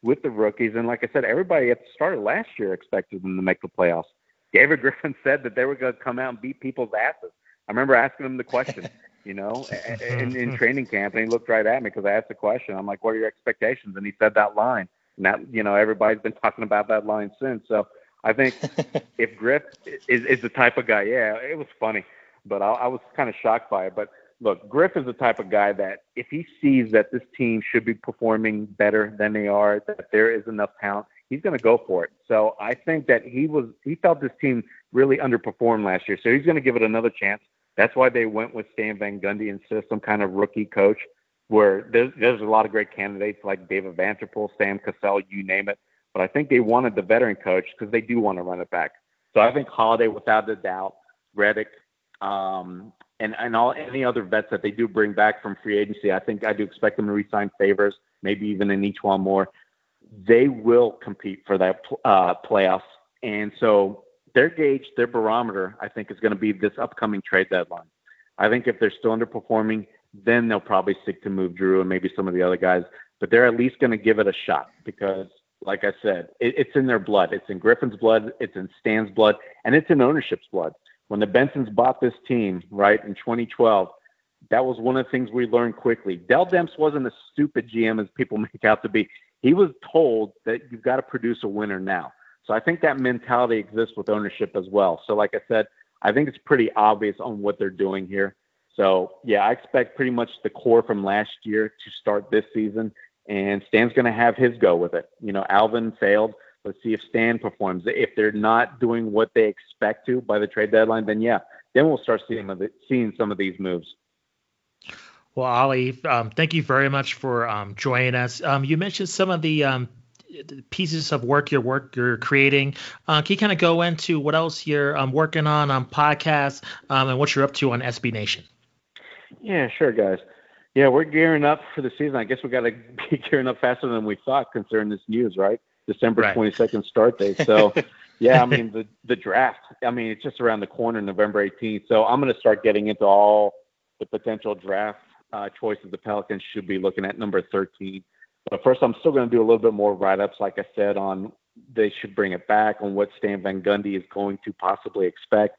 with the rookies. And like I said, everybody at the start of last year expected them to make the playoffs. David Griffin said that they were going to come out and beat people's asses. I remember asking him the question, you know, in, in training camp, and he looked right at me because I asked the question. I'm like, "What are your expectations?" And he said that line. And that, you know, everybody's been talking about that line since. So I think if Griff is, is the type of guy, yeah, it was funny, but I, I was kind of shocked by it. But look, Griff is the type of guy that if he sees that this team should be performing better than they are, that there is enough talent, he's going to go for it. So I think that he was he felt this team really underperformed last year, so he's going to give it another chance. That's why they went with Stan Van Gundy instead of some kind of rookie coach. Where there's there's a lot of great candidates like David Vanterpool, Sam Cassell, you name it. But I think they wanted the veteran coach because they do want to run it back. So I think Holiday, without a doubt, Redick, um, and and all any other vets that they do bring back from free agency, I think I do expect them to resign Favors, maybe even in each one more they will compete for that uh, playoffs. And so their gauge, their barometer, I think, is going to be this upcoming trade deadline. I think if they're still underperforming, then they'll probably seek to move Jrue and maybe some of the other guys but they're at least going to give it a shot because, like I said, it, it's in their blood. It's in Griffin's blood, it's in Stan's blood, and it's in ownership's blood. When the Bensons bought this team, right, in 2012, that was one of the things we learned quickly. Dell Demps wasn't a stupid GM as people make out to be. He was told that you've got to produce a winner now. So I think that mentality exists with ownership as well. So, like I said, I think it's pretty obvious on what they're doing here. So, yeah, I expect pretty much the core from last year to start this season, and Stan's going to have his go with it. You know, Alvin failed. Let's see if Stan performs. If they're not doing what they expect to by the trade deadline, then yeah, then we'll start seeing seeing some of these moves. Well, Ollie, um, thank you very much for um, joining us. Um, you mentioned some of the um, pieces of work you're work you're creating. Uh, can you kind of go into what else you're um, working on on podcasts um, and what you're up to on SB Nation? Yeah, sure, guys. Yeah, we're gearing up for the season. I guess we got to be gearing up faster than we thought concerning this news, right? December right. 22nd start date. So, yeah, I mean the the draft. I mean it's just around the corner, November 18th. So I'm going to start getting into all the potential draft uh, choices the Pelicans should be looking at number 13. But first, I'm still going to do a little bit more write ups, like I said, on they should bring it back, on what Stan Van Gundy is going to possibly expect,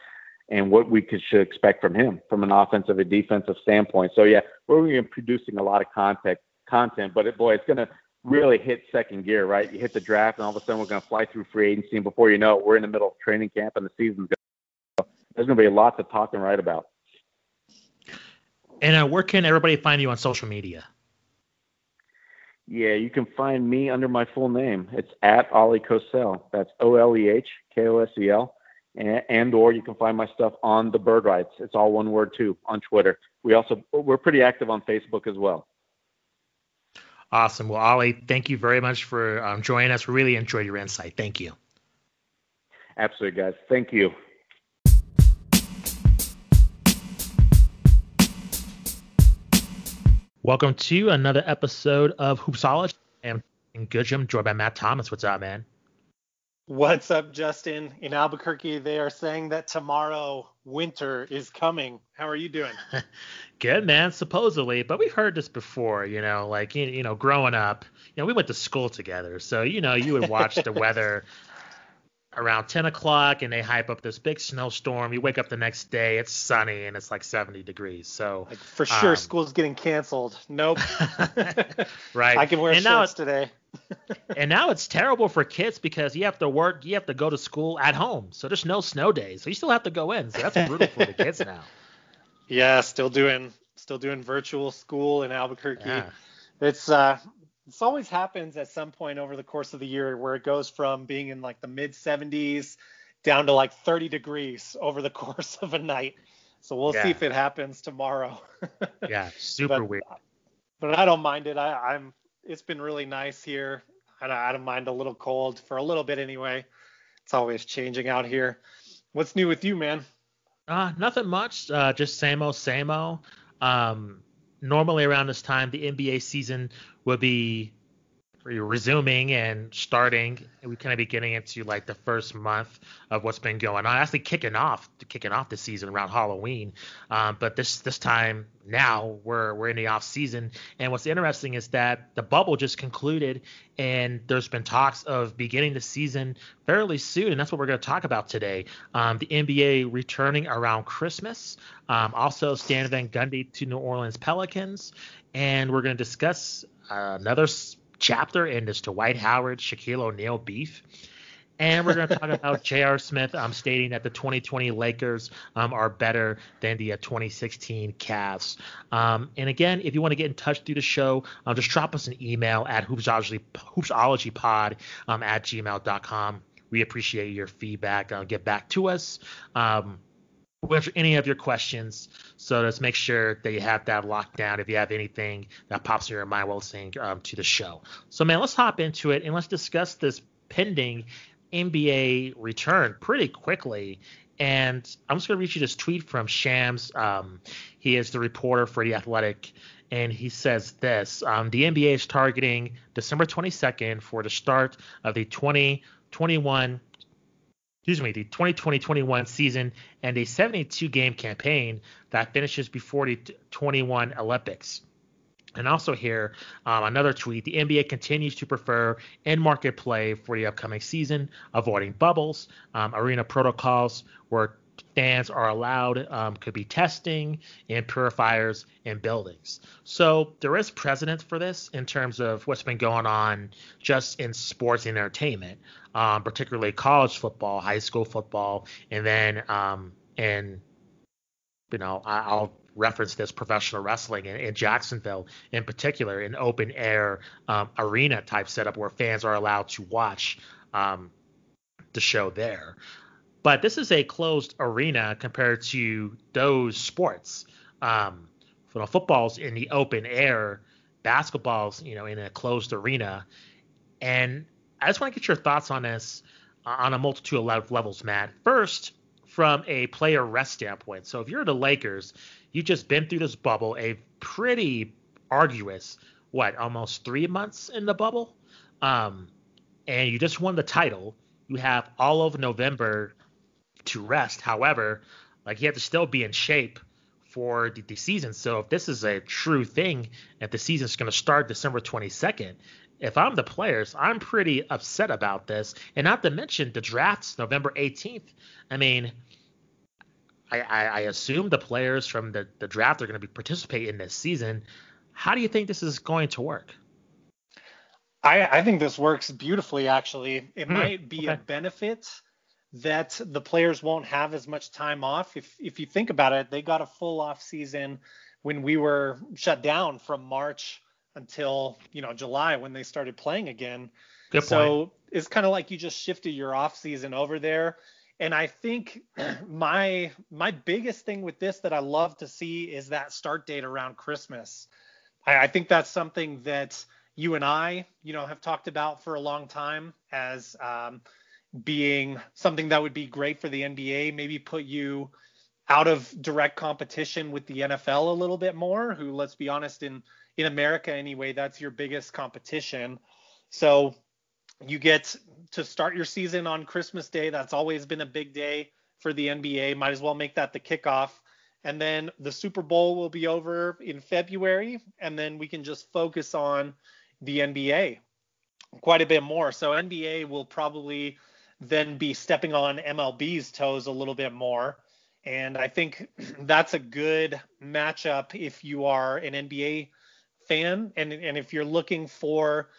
and what we could, should expect from him from an offensive and defensive standpoint. So, yeah, we're going to be producing a lot of content, content but it, boy, it's going to really hit second gear, right? You hit the draft, and all of a sudden we're going to fly through free agency, and before you know it, we're in the middle of training camp, and the season's going. There's going to be lots of talk and write about. And uh, where can everybody find you on social media? Yeah, you can find me under my full name. It's at Oleh Kosel. That's O L E H K O S E L. And, and or you can find my stuff on the Bird Writes. It's all one word too on Twitter. We also we're pretty active on Facebook as well. Awesome. Well, Ollie, thank you very much for um, joining us. We really enjoyed your insight. Thank you. Absolutely, guys. Thank you. Welcome to another episode of Hoopsology. I'm Goodrum, joined by Matt Thomas. What's up, man? What's up, Justin? In Albuquerque, they are saying that tomorrow winter is coming. How are you doing? Good, man. Supposedly, but we've heard this before. You know, like you know, growing up, you know, we went to school together, so you know, you would watch the weather around 10 o'clock and they hype up this big snowstorm. You wake up the next day, it's sunny and it's like 70 degrees. So like for sure, um, school's getting canceled. Nope. right. I can wear and shorts today. And now it's terrible for kids because you have to work, you have to go to school at home. So there's no snow days. So you still have to go in. So that's brutal for the kids now. Yeah, still doing still doing virtual school in Albuquerque. Yeah. It's uh this always happens at some point over the course of the year where it goes from being in like the mid 70s down to like 30 degrees over the course of a night. So we'll yeah. see if it happens tomorrow. yeah, super but, weird. But I don't mind it. I, am It's been really nice here. I don't, I don't mind a little cold for a little bit anyway. It's always changing out here. What's new with you, man? Uh, nothing much. Uh, just same old, same old. Um, normally around this time, the NBA season would be resuming and starting. We kind of be getting into like the first month of what's been going on. Actually, kicking off, kicking off the season around Halloween. Um, but this this time now we're we're in the off season. And what's interesting is that the bubble just concluded, and there's been talks of beginning the season fairly soon. And that's what we're going to talk about today. Um, the NBA returning around Christmas. Um, also, Stan Van Gundy to New Orleans Pelicans, and we're going to discuss uh, another chapter in this Dwight Howard, Shaquille O'Neal beef. And we're going to talk about J.R. Smith um, stating that the 2020 Lakers um, are better than the uh, 2016 Cavs. Um, and again, if you want to get in touch through the show, um, just drop us an email at hoopsology, hoopsologypod um, at gmail.com. We appreciate your feedback. Uh, get back to us. Um, with any of your questions. So let's make sure that you have that locked down if you have anything that pops in your mind while listening um, to the show. So, man, let's hop into it and let's discuss this pending NBA return pretty quickly. And I'm just going to read you this tweet from Shams. Um, he is the reporter for The Athletic. And he says this um, The NBA is targeting December 22nd for the start of the 2021 excuse me, the 2020-21 season and a 72 game campaign that finishes before the 21 Olympics. And also here, um, another tweet: the NBA continues to prefer in-market play for the upcoming season, avoiding bubbles. Um, arena protocols where fans are allowed um, could be testing and purifiers in buildings. So there is precedent for this in terms of what's been going on just in sports and entertainment, um, particularly college football, high school football, and then um, in you know I'll reference this professional wrestling in, in Jacksonville in particular, an open air um, arena type setup where fans are allowed to watch um, the show there. But this is a closed arena compared to those sports. Um, you know, football's in the open air, basketball's you know in a closed arena, and I just want to get your thoughts on this uh, on a multitude of levels, Matt. First, from a player rest standpoint. So if you're the Lakers, you've just been through this bubble, a pretty arduous, what, almost three months in the bubble, um, and you just won the title. You have all of November to rest. However, like you have to still be in shape for the, the season. So if this is a true thing, if the season's going to start December 22nd, if I'm the players, I'm pretty upset about this. And not to mention the draft's November 18th. I mean, I, I, I assume the players from the, the draft are going to be participating in this season. How do you think this is going to work? I, I think this works beautifully, actually. It mm, might be okay. a benefit that the players won't have as much time off. If if you think about it, they got a full off season when we were shut down from March until you know July when they started playing again. Good so point. it's kind of like you just shifted your off season over there. And I think my my biggest thing with this that I love to see is that start date around Christmas. I, I think that's something that you and I, you know, have talked about for a long time as um, being something that would be great for the NBA, maybe put you out of direct competition with the NFL a little bit more, who let's be honest in in America anyway, that's your biggest competition. So you get to start your season on Christmas Day. That's always been a big day for the NBA. Might as well make that the kickoff. And then the Super Bowl will be over in February, and then we can just focus on the NBA quite a bit more. So NBA will probably then be stepping on MLB's toes a little bit more. And I think that's a good matchup if you are an NBA fan and, and if you're looking for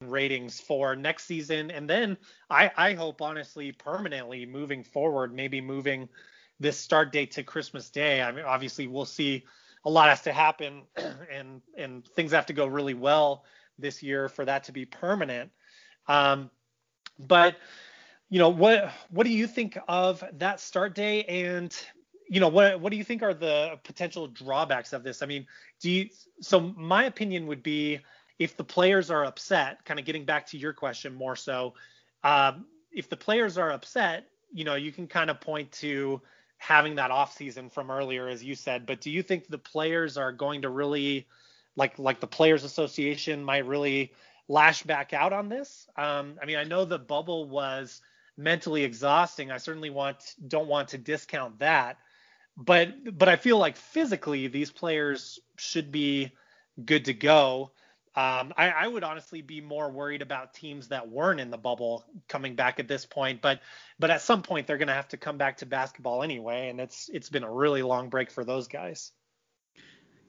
ratings for next season. And then I, I hope honestly permanently moving forward, maybe moving this start date to Christmas Day. I mean, obviously we'll see a lot has to happen and and things have to go really well this year for that to be permanent. Um, but you know, what what do you think of that start day and you know, what what do you think are the potential drawbacks of this? I mean, do you so my opinion would be if the players are upset, kind of getting back to your question more so, um, if the players are upset, you know, you can kind of point to having that off season from earlier, as you said. But do you think the players are going to really, like, like the Players Association might really lash back out on this? Um, I mean, I know the bubble was mentally exhausting. I certainly want don't want to discount that, but but I feel like physically these players should be good to go. Um, I, I, would honestly be more worried about teams that weren't in the bubble coming back at this point, but but at some point they're going to have to come back to basketball anyway, and it's it's been a really long break for those guys.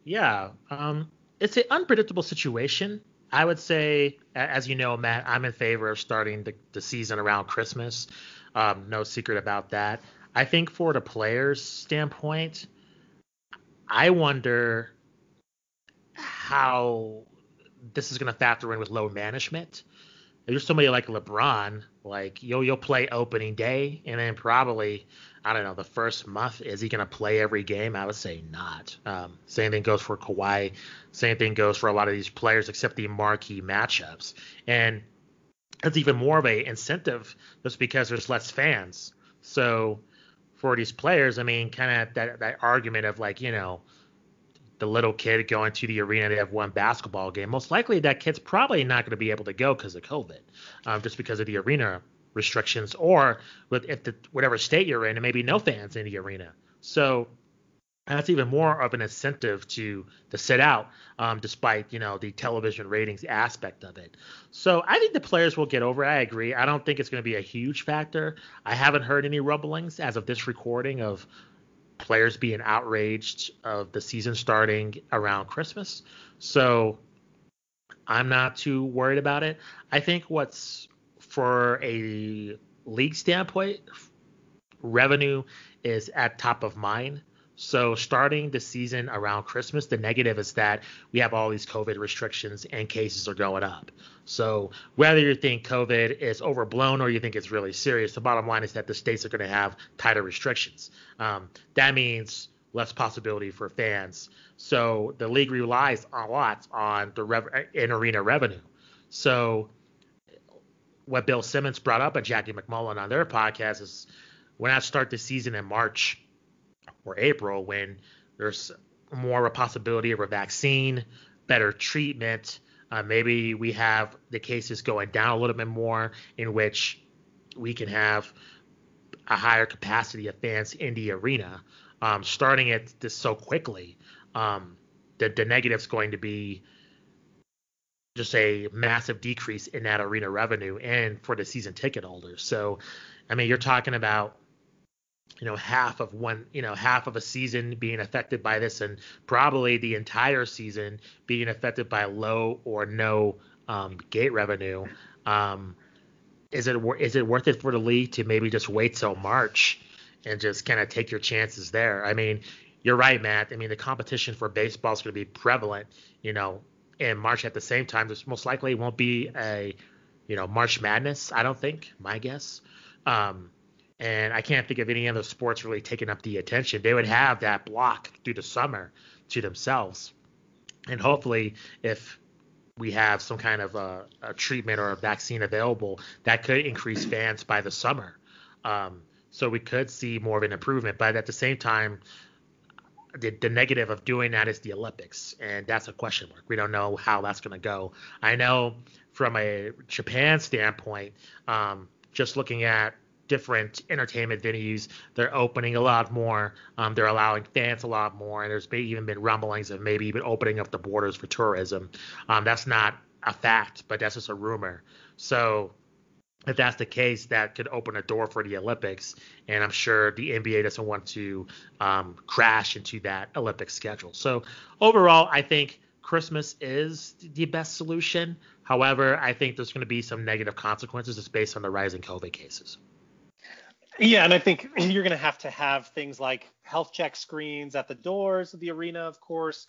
Yeah, um, it's an unpredictable situation. I would say, as you know, Matt, I'm in favor of starting the, the season around Christmas. Um, no secret about that. I think for the players' standpoint, I wonder how this is going to factor in with load management. If you're somebody like LeBron, like you'll you'll play opening day, and then probably I don't know the first month is he going to play every game? I would say not. Um, same thing goes for Kawhi. Same thing goes for a lot of these players, except the marquee matchups. And it's even more of a incentive just because there's less fans. So for these players, I mean, kind of that that argument of like you know the little kid going to the arena to have one basketball game, most likely that kid's probably not going to be able to go because of COVID, um, just because of the arena restrictions, or with if the whatever state you're in, and maybe no fans in the arena. So that's even more of an incentive to to sit out, um, despite you know the television ratings aspect of it. So I think the players will get over. it. I agree. I don't think it's going to be a huge factor. I haven't heard any rumblings as of this recording of players being outraged of the season starting around Christmas. So I'm not too worried about it. I think what's for a league standpoint, revenue is at top of mind. So starting the season around Christmas, the negative is that we have all these COVID restrictions and cases are going up. So whether you think COVID is overblown or you think it's really serious, the bottom line is that the states are going to have tighter restrictions. Um, that means less possibility for fans. So the league relies a lot on the rev- in arena revenue. So what Bill Simmons brought up and Jackie MacMullan on their podcast is when I start the season in March or April when there's more of a possibility of a vaccine, better treatment. Uh, maybe we have the cases going down a little bit more, in which we can have a higher capacity of fans in the arena. Um, starting it this so quickly, um, the, the negative is going to be just a massive decrease in that arena revenue and for the season ticket holders. So, I mean, you're talking about you know half of one you know half of a season being affected by this and probably the entire season being affected by low or no um, gate revenue. Um, is it is it worth it for the league to maybe just wait till march and just kind of take your chances there? I mean you're right matt. I mean the competition for baseball is going to be prevalent you know in march at the same time. There's most likely won't be a you know march madness i don't think my guess. Um, and I can't think of any other sports really taking up the attention. They would have that block through the summer to themselves, and hopefully, if we have some kind of a, a treatment or a vaccine available, that could increase fans by the summer. Um, so we could see more of an improvement. But at the same time, the, the, negative of doing that is the Olympics, and that's a question mark. We don't know how that's going to go. I know from a Japan standpoint, um, just looking at different entertainment venues. They're opening a lot more. Um, they're allowing fans a lot more, and there's even been rumblings of maybe even opening up the borders for tourism. Um, that's not a fact, but that's just a rumor. So if that's the case, that could open a door for the Olympics, and I'm sure the NBA doesn't want to um, crash into that Olympic schedule. So overall, I think Christmas is the best solution. However, I think there's going to be some negative consequences just based on the rising COVID cases. Yeah, and I think you're going to have to have things like health check screens at the doors of the arena, of course.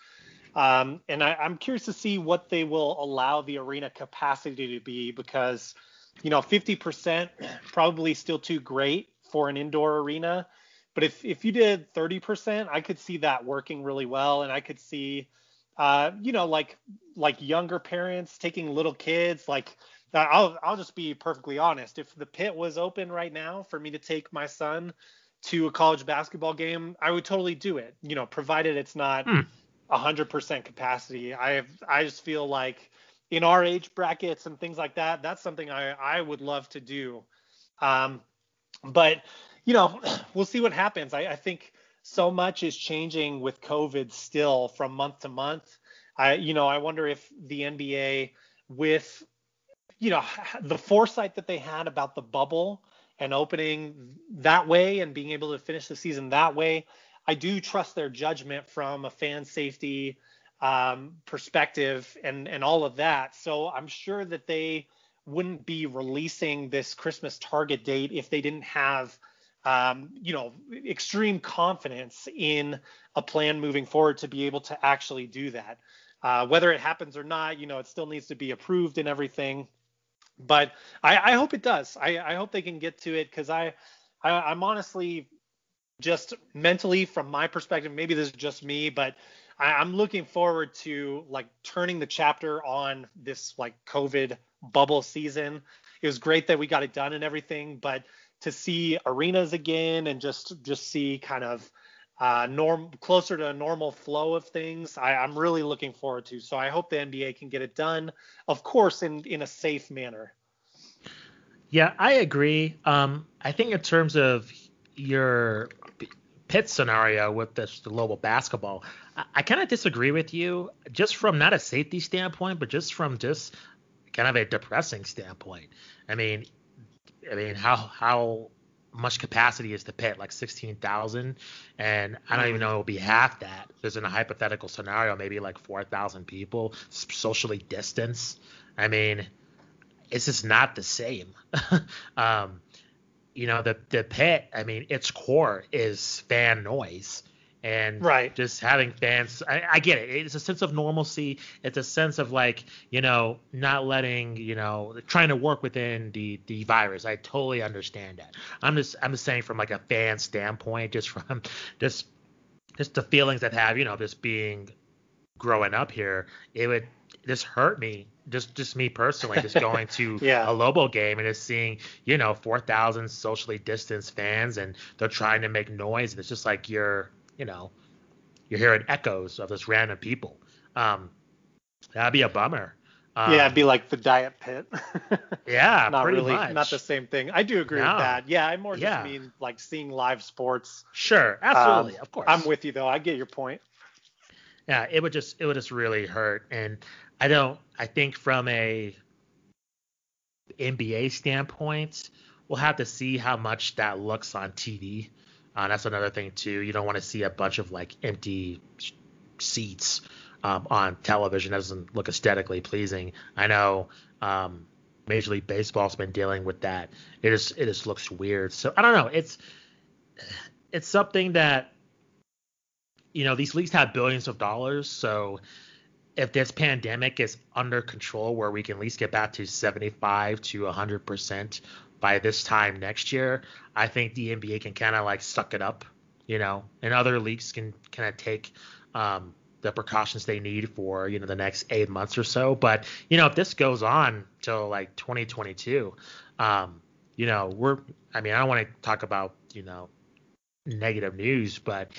Um, and I, I'm curious to see what they will allow the arena capacity to be because, you know, 50% probably still too great for an indoor arena. But if, if you did 30%, I could see that working really well. And I could see, uh, you know, like like younger parents taking little kids, like I'll I'll just be perfectly honest. If the pit was open right now for me to take my son to a college basketball game, I would totally do it. You know, provided it's not hmm. a hundred percent capacity. I have I just feel like in our age brackets and things like that, that's something I I would love to do. Um, but you know, we'll see what happens. I, I think so much is changing with COVID still from month to month. I you know I wonder if the NBA with you know the foresight that they had about the bubble and opening that way and being able to finish the season that way i do trust their judgment from a fan safety um, perspective and and all of that. So i'm sure that they wouldn't be releasing this christmas target date if they didn't have um, you know extreme confidence in a plan moving forward to be able to actually do that. Uh, whether it happens or not you know it still needs to be approved and everything but I, I hope it does. I, I hope they can get to it because I, I I'm honestly just mentally from my perspective, maybe this is just me, but I, I'm looking forward to like turning the chapter on this like COVID bubble season. It was great that we got it done and everything, but to see arenas again and just just see kind of uh, norm closer to a normal flow of things. I, I'm really looking forward to. So I hope the NBA can get it done, of course, in in a safe manner. Yeah, I agree. Um, I think in terms of your pit scenario with this the Lobo basketball, I, I kind of disagree with you, just from not a safety standpoint, but just from just kind of a depressing standpoint. I mean, I mean, how how much capacity is the pit? Like sixteen thousand, and I don't even know it'll be half that. There's in a hypothetical scenario, maybe like four thousand people, socially distanced. I mean, it's just not the same. um, you know, the the pit. I mean, its core is fan noise and right. just having fans I, I, get it. It's a sense of normalcy. It's a sense of like you know not letting you know trying to work within the the virus. I totally understand that. I'm just i'm just saying from like a fan standpoint just from just just the feelings i've had you know just being growing up here it would just hurt me. Just just me personally just going to yeah. a lobo game and just seeing you know 4000 socially distanced fans and they're trying to make noise. And it's just like you're you know, you're hearing echoes of this random people. Um, that'd be a bummer. Um, yeah, it'd be like the diet pit. yeah, not really, much. not the same thing. I do agree no. with that. Yeah, I more just yeah. mean like seeing live sports. Sure, absolutely, um, of course. I'm with you though. I get your point. Yeah, it would just it would just really hurt, and I don't. I think from a NBA standpoint, we'll have to see how much that looks on TV. Uh, that's another thing too. You don't want to see a bunch of like empty seats um, on television. That doesn't look aesthetically pleasing. I know um, Major League Baseball's been dealing with that. It just it just looks weird. So I don't know. It's it's something that you know these leagues have billions of dollars. So if this pandemic is under control, where we can at least get back to 75 to 100 percent by this time next year, I think the NBA can kind of like suck it up, you know, and other leagues can kind of take um, the precautions they need for you know the next eight months or so. But you know, if this goes on till like 2022, um, you know, we're I mean, I don't want to talk about you know negative news, but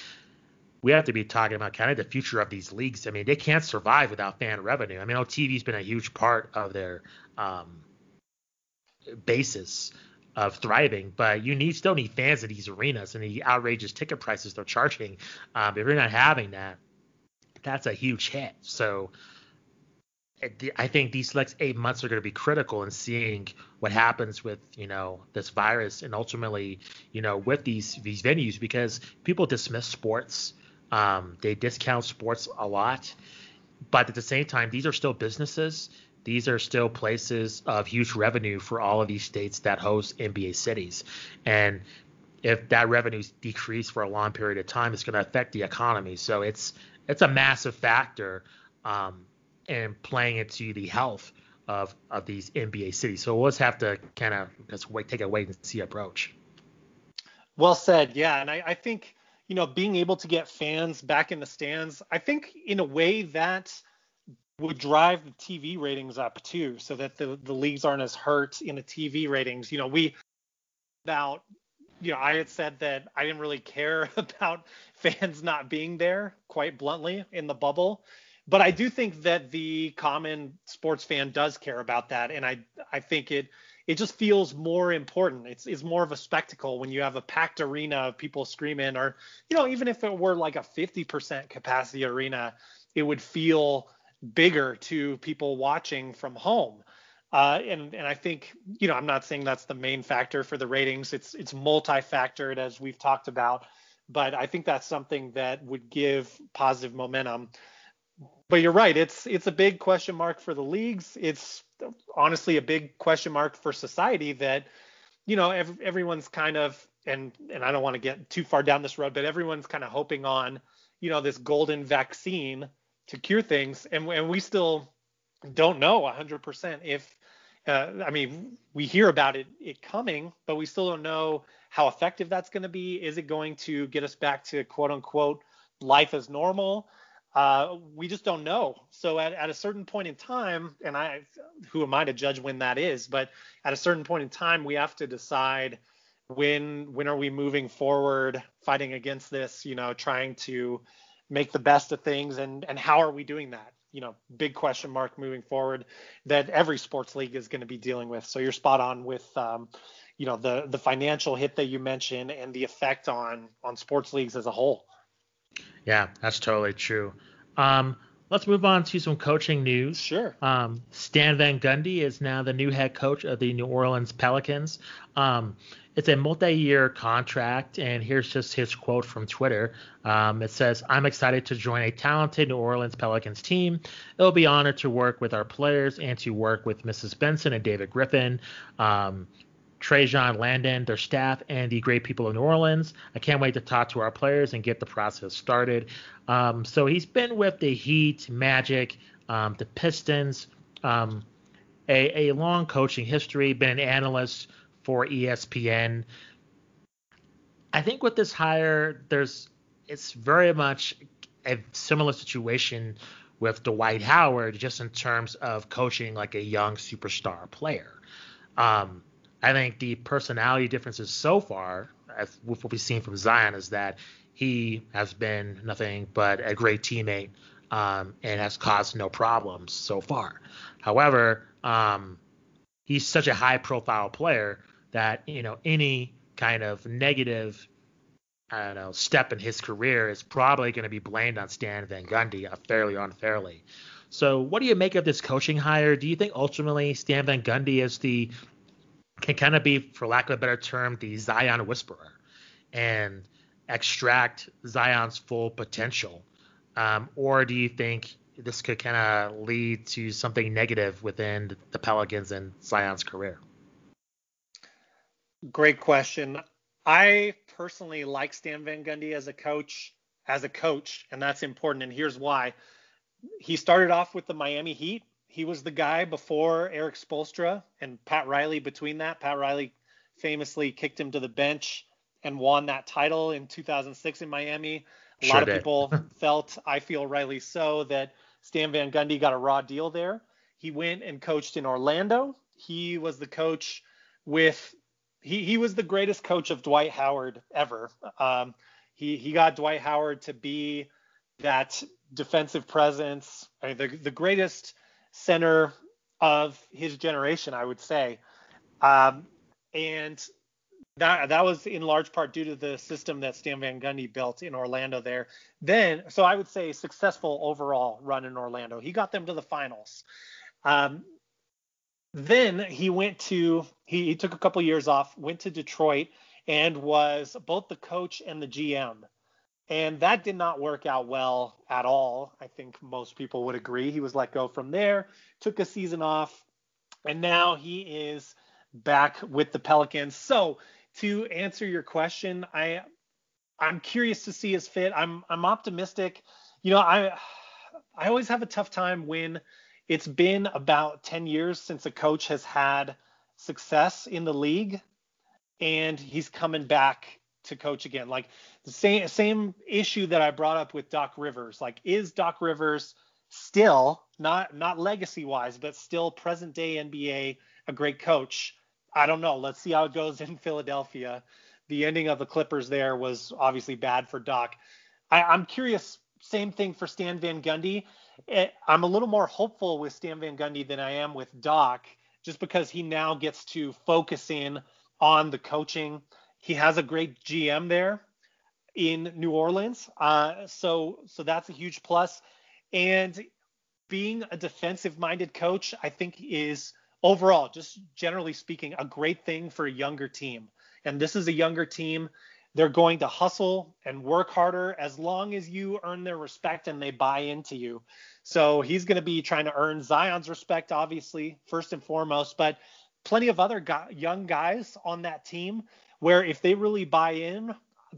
we have to be talking about kind of the future of these leagues. I mean, they can't survive without fan revenue. I mean, TV's been a huge part of their um, basis of thriving, but you need still need fans in these arenas and the outrageous ticket prices they're charging. Um, if you're not having that, that's a huge hit. So I think these next eight months are going to be critical in seeing what happens with you know this virus and ultimately you know with these these venues because people dismiss sports, um, they discount sports a lot, but at the same time these are still businesses these are still places of huge revenue for all of these states that host NBA cities. And if that revenue's decreased for a long period of time, it's going to affect the economy. So it's it's a massive factor um, in playing into the health of of these NBA cities. So we'll just have to kind of just wait, take a wait and see approach. Well said. Yeah, and I, I think you know being able to get fans back in the stands, I think in a way that would drive the TV ratings up too, so that the the leagues aren't as hurt in the TV ratings. You know, we about you know I had said that I didn't really care about fans not being there, quite bluntly, in the bubble. But I do think that the common sports fan does care about that, and I I think it it just feels more important. It's it's more of a spectacle when you have a packed arena of people screaming, or you know even if it were like a 50% capacity arena, it would feel bigger to people watching from home. Uh, and and I think you know I'm not saying that's the main factor for the ratings. It's it's multi-factored as we've talked about, but I think that's something that would give positive momentum. But you're right. It's it's a big question mark for the leagues. It's honestly a big question mark for society that you know ev- everyone's kind of and and I don't want to get too far down this road, but everyone's kind of hoping on you know this golden vaccine to cure things, and, and we still don't know 100% if. Uh, I mean, we hear about it it coming, but we still don't know how effective that's going to be. Is it going to get us back to quote unquote life as normal? Uh, we just don't know. So at, at a certain point in time, and I, who am I to judge when that is? But at a certain point in time, we have to decide when when are we moving forward, fighting against this. You know, trying to make the best of things and and how are we doing that you know big question mark moving forward that every sports league is going to be dealing with so you're spot on with um, you know the the financial hit that you mentioned and the effect on on sports leagues as a whole. Yeah, that's totally true. Um, let's move on to some coaching news. Sure. Um, Stan Van Gundy is now the new head coach of the New Orleans Pelicans. Um, it's a multi-year contract, and here's just his quote from Twitter. Um, it says, "I'm excited to join a talented New Orleans Pelicans team. It'll be an honor to work with our players and to work with Mrs. Benson and David Griffin." Um, Trajan Langdon, their staff, and the great people of New Orleans. I can't wait to talk to our players and get the process started. Um, so he's been with the Heat, Magic, um, the Pistons, um, a, a long coaching history, been an analyst for ESPN. I think with this hire, there's it's very much a similar situation with Dwight Howard, just in terms of coaching like a young superstar player. Um, I think the personality differences so far, with what we've seen from Zion, is that he has been nothing but a great teammate um, and has caused no problems so far. However, um, he's such a high-profile player that you know any kind of negative I don't know step in his career is probably going to be blamed on Stan Van Gundy, uh, fairly or unfairly. So, what do you make of this coaching hire? Do you think ultimately Stan Van Gundy is the can kind of be, for lack of a better term, the Zion whisperer and extract Zion's full potential? Um, or do you think this could kind of lead to something negative within the Pelicans and Zion's career? Great question. I personally like Stan Van Gundy as a coach, as a coach, and that's important. And here's why. He started off with the Miami Heat he was the guy before Erik Spoelstra and Pat Riley. Between that, Pat Riley famously kicked him to the bench and won that title in 2006 in Miami. A sure lot of people felt, I feel rightly so, that Stan Van Gundy got a raw deal there. He went and coached in Orlando. He was the coach with he he was the greatest coach of Dwight Howard ever. Um, he he got Dwight Howard to be that defensive presence, I mean, the the greatest center of his generation, I would say. Um, and that that was in large part due to the system that Stan Van Gundy built in Orlando there. Then, so I would say successful overall run in Orlando. He got them to the finals. Um, then he went to he, he took a couple years off, went to Detroit, and was both the coach and the GM. And that did not work out well at all. I think most people would agree. He was let go from there, took a season off, and now he is back with the Pelicans. So, to answer your question, I I'm curious to see his fit. I'm I'm optimistic. You know, I I always have a tough time when it's been about 10 years since a coach has had success in the league and he's coming back to coach again. Like the same same issue that I brought up with Doc Rivers. Like, is Doc Rivers still not not legacy wise, but still present day NBA a great coach? I don't know. Let's see how it goes in Philadelphia. The ending of the Clippers there was obviously bad for Doc. I, I'm curious. Same thing for Stan Van Gundy. Eh, I'm a little more hopeful with Stan Van Gundy than I am with Doc, just because he now gets to focus in on the coaching he has a great GM there in New Orleans. Uh, so so that's a huge plus. And being a defensive minded coach, I think is overall, just generally speaking, a great thing for a younger team. And this is a younger team. They're going to hustle and work harder as long as you earn their respect and they buy into you. So he's going to be trying to earn Zion's respect, obviously, first and foremost, but plenty of other young guys on that team where if they really buy in,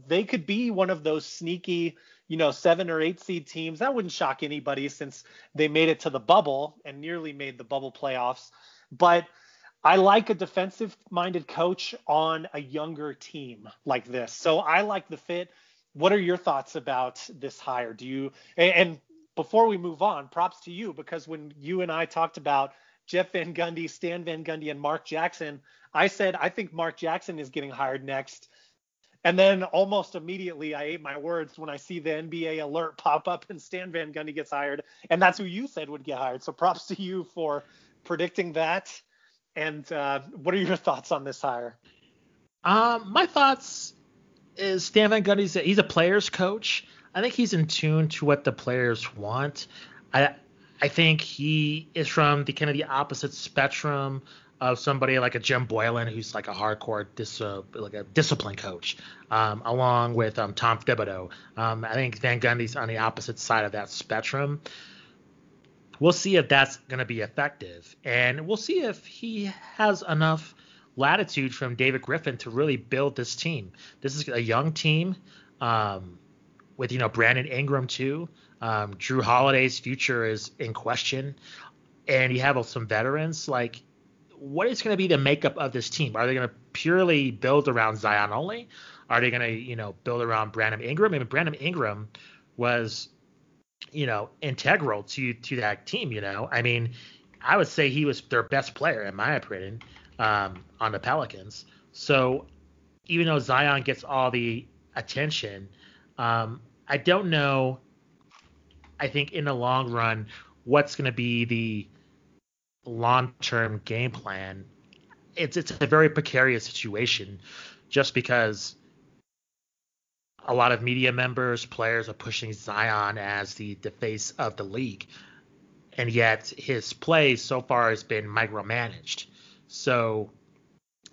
they could be one of those sneaky, you know, seven or eight seed teams. That wouldn't shock anybody since they made it to the bubble and nearly made the bubble playoffs. But I like a defensive minded coach on a younger team like this. So I like the fit. What are your thoughts about this hire? Do you and before we move on, props to you because when you and I talked about Jeff Van Gundy, Stan Van Gundy, and Mark Jackson, I said I think Mark Jackson is getting hired next. And then almost immediately I ate my words when I see the NBA alert pop up and Stan Van Gundy gets hired. And that's who you said would get hired. So props to you for predicting that. And uh, what are your thoughts on this hire? Um, my thoughts is Stan Van Gundy's a, he's a player's coach. I think he's in tune to what the players want. I I think he is from the kind of the opposite spectrum of somebody like a Jim Boylan, who's like a hardcore dis, uh, like a discipline coach, um, along with um, Tom Thibodeau. Um, I think Van Gundy's on the opposite side of that spectrum. We'll see if that's going to be effective, and we'll see if he has enough latitude from David Griffin to really build this team. This is a young team um, with you know Brandon Ingram too. Um, Jrue Holiday's future is in question, and you have some veterans like what is going to be the makeup of this team? Are they going to purely build around Zion only? Are they going to, you know, build around Brandon Ingram? I mean, Brandon Ingram was, you know, integral to to that team. You know, I mean, I would say he was their best player in my opinion um, on the Pelicans. So even though Zion gets all the attention, um, I don't know. I think in the long run, what's going to be the long-term game plan, it's it's a very precarious situation, just because a lot of media members, players are pushing Zion as the, the face of the league, and yet his play so far has been micromanaged. So,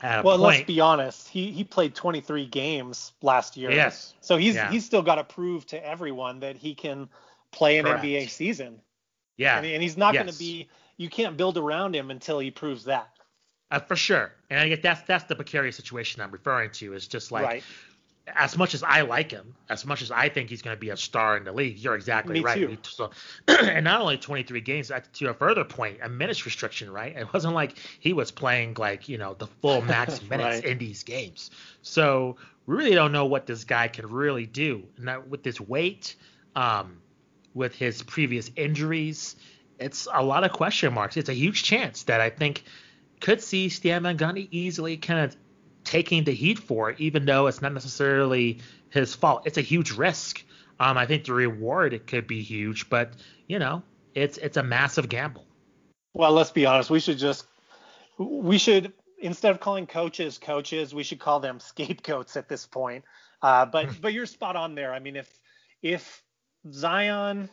well, point, let's be honest. He he played 23 games last year. Yes. So he's yeah. he's still got to prove to everyone that he can play an Correct. NBA season. Yeah. And, and he's not yes. going to be you can't build around him until he proves that. Uh, for sure, and I get that's that's the precarious situation I'm referring to. Is just like right. as much as I like him, as much as I think he's going to be a star in the league, you're exactly Me right. Too. So, and not only 23 games, to a further point, a minutes restriction, right? It wasn't like he was playing like you know the full max minutes right. in these games. So we really don't know what this guy can really do. And that, with this weight, um, with his previous injuries, it's a lot of question marks. It's a huge chance that I think could see Stan Van Gundy easily kind of taking the heat for it, even though it's not necessarily his fault. It's a huge risk. Um, I think the reward it could be huge, but you know, it's it's a massive gamble. Well, let's be honest. We should just we should instead of calling coaches coaches, we should call them scapegoats at this point. Uh, but but you're spot on there. I mean, if if Zion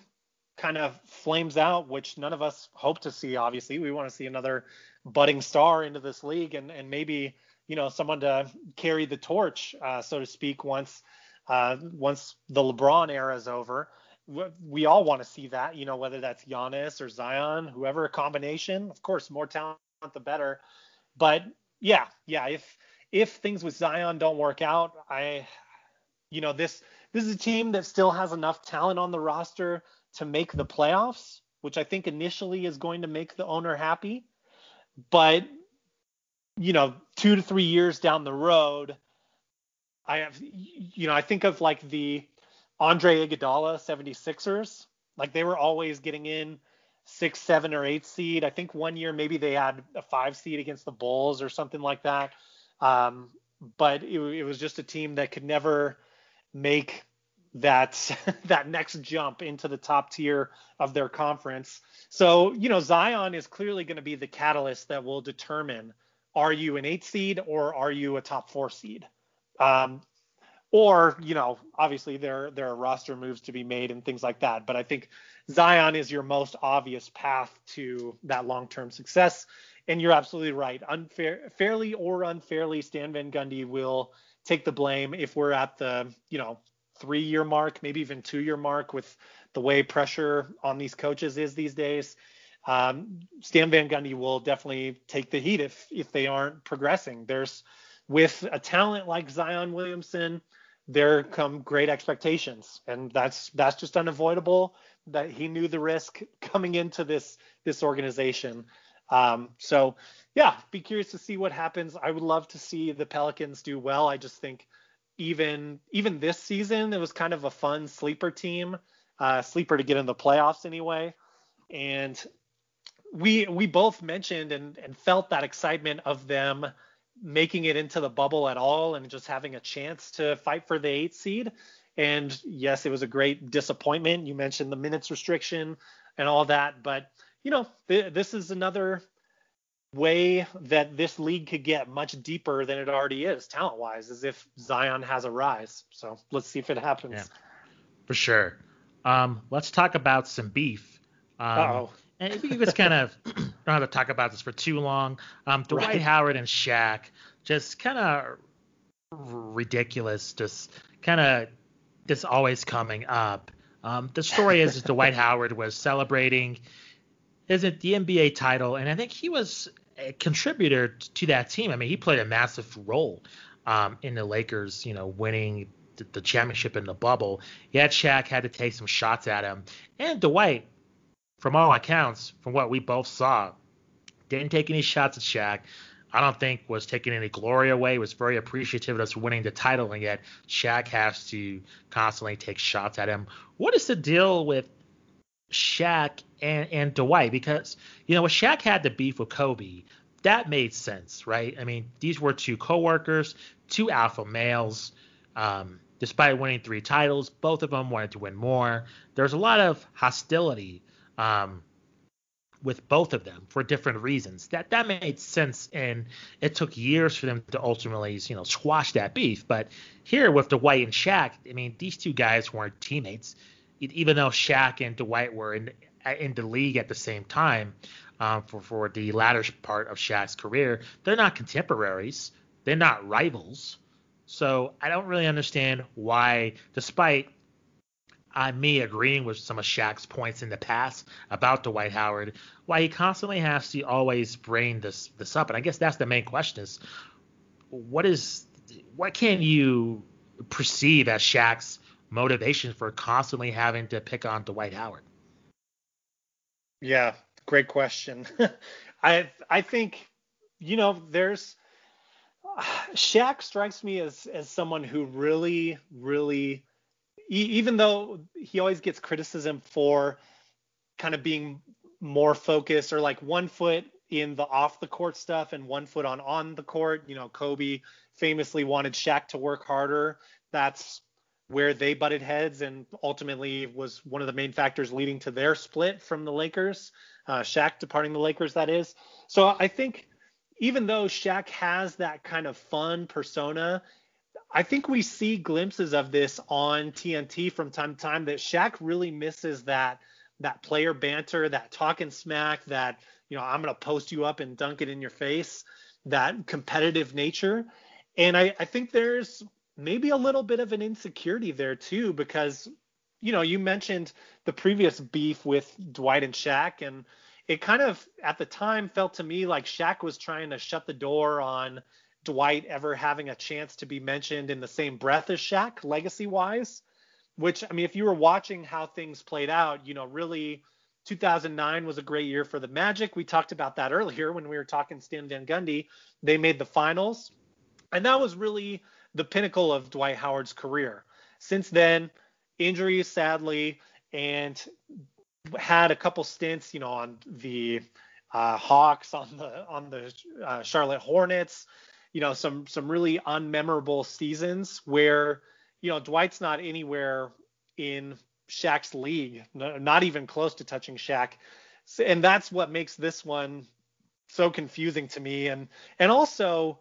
kind of flames out, which none of us hope to see. Obviously, we want to see another budding star into this league, and and maybe you know someone to carry the torch, uh, so to speak, once uh, once the LeBron era is over. We all want to see that, you know, whether that's Giannis or Zion, whoever a combination. Of course, more talent the better. But yeah, yeah, if if things with Zion don't work out, I, you know, this this is a team that still has enough talent on the roster to make the playoffs, which I think initially is going to make the owner happy. But, you know, two to three years down the road, I have, you know, I think of like the Andre Iguodala 76ers. Like they were always getting in six, seven, or eight seed. I think one year maybe they had a five seed against the Bulls or something like that. Um, but it, it was just a team that could never make that that next jump into the top tier of their conference. So, you know, Zion is clearly going to be the catalyst that will determine are you an eight seed or are you a top four seed? Um, or, you know, obviously there there are roster moves to be made and things like that. But I think Zion is your most obvious path to that long-term success. And you're absolutely right. Unfair, fairly or unfairly, Stan Van Gundy will take the blame if we're at the, you know, three year mark, maybe even two year mark with the way pressure on these coaches is these days. Um, Stan Van Gundy will definitely take the heat if if they aren't progressing. There's with a talent like Zion Williamson, there come great expectations, and that's that's just unavoidable. That he knew the risk coming into this this organization. Um, so yeah, be curious to see what happens. I would love to see the Pelicans do well. I just think even even this season, it was kind of a fun sleeper team, uh, sleeper to get in the playoffs anyway. And we we both mentioned and, and felt that excitement of them making it into the bubble at all and just having a chance to fight for the eight seed. And yes, it was a great disappointment. You mentioned the minutes restriction and all that, but you know, th- this is another way that this league could get much deeper than it already is talent wise is if Zion has a rise. So let's see if it happens. Yeah, for sure. Um, let's talk about some beef. Um, oh. And we just kind of don't have to talk about this for too long. Um, Dwight right. Howard and Shaq just kind of ridiculous, just kind of just always coming up. Um, the story is Dwight Howard was celebrating his the NBA title, and I think he was a contributor to that team. I mean, he played a massive role um, in the Lakers, you know, winning the, the championship in the bubble. Yet Shaq had to take some shots at him, and Dwight, from all accounts, from what we both saw, didn't take any shots at Shaq. I don't think was taking any glory away. Was very appreciative of us winning the title, and yet Shaq has to constantly take shots at him. What is the deal with Shaq and, and Dwight? Because you know, when Shaq had the beef with Kobe, that made sense, right? I mean, these were two coworkers, two alpha males. Um, despite winning three titles, both of them wanted to win more. There's a lot of hostility um, with both of them for different reasons. That that made sense, and it took years for them to ultimately, you know, squash that beef. But here with Dwight and Shaq, I mean, these two guys weren't teammates, even though Shaq and Dwight were in in the league at the same time. Um, for for the latter part of Shaq's career, they're not contemporaries. They're not rivals. So I don't really understand why, despite uh, me agreeing with some of Shaq's points in the past about Dwight Howard, why he constantly has to always bring this this up. And I guess that's the main question: is what is what can you perceive as Shaq's motivation for constantly having to pick on Dwight Howard? Yeah, great question. I I think you know there's Shaq strikes me as as someone who really really even though he always gets criticism for kind of being more focused or like one foot in the off the court stuff and one foot on on the court. You know, Kobe famously wanted Shaq to work harder. That's where they butted heads and ultimately was one of the main factors leading to their split from the Lakers. Uh, Shaq departing the Lakers, that is. So I think even though Shaq has that kind of fun persona I think we see glimpses of this on TNT from time to time that Shaq really misses that that player banter, that talking smack, that you know I'm gonna post you up and dunk it in your face, that competitive nature. And I, I think there's maybe a little bit of an insecurity there too, because you know you mentioned the previous beef with Dwight and Shaq, and it kind of at the time felt to me like Shaq was trying to shut the door on Dwight ever having a chance to be mentioned in the same breath as Shaq, legacy wise. Which, I mean, if you were watching how things played out, you know, really 2009 was a great year for the Magic. We talked about that earlier when we were talking Stan Van Gundy. They made the finals. And that was really the pinnacle of Dwight Howard's career. Since then, injuries, sadly, and had a couple stints, you know, on the uh, Hawks, on the on the uh, Charlotte Hornets, you know some some really unmemorable seasons where you know Dwight's not anywhere in Shaq's league, not even close to touching Shaq, and that's what makes this one so confusing to me. And and also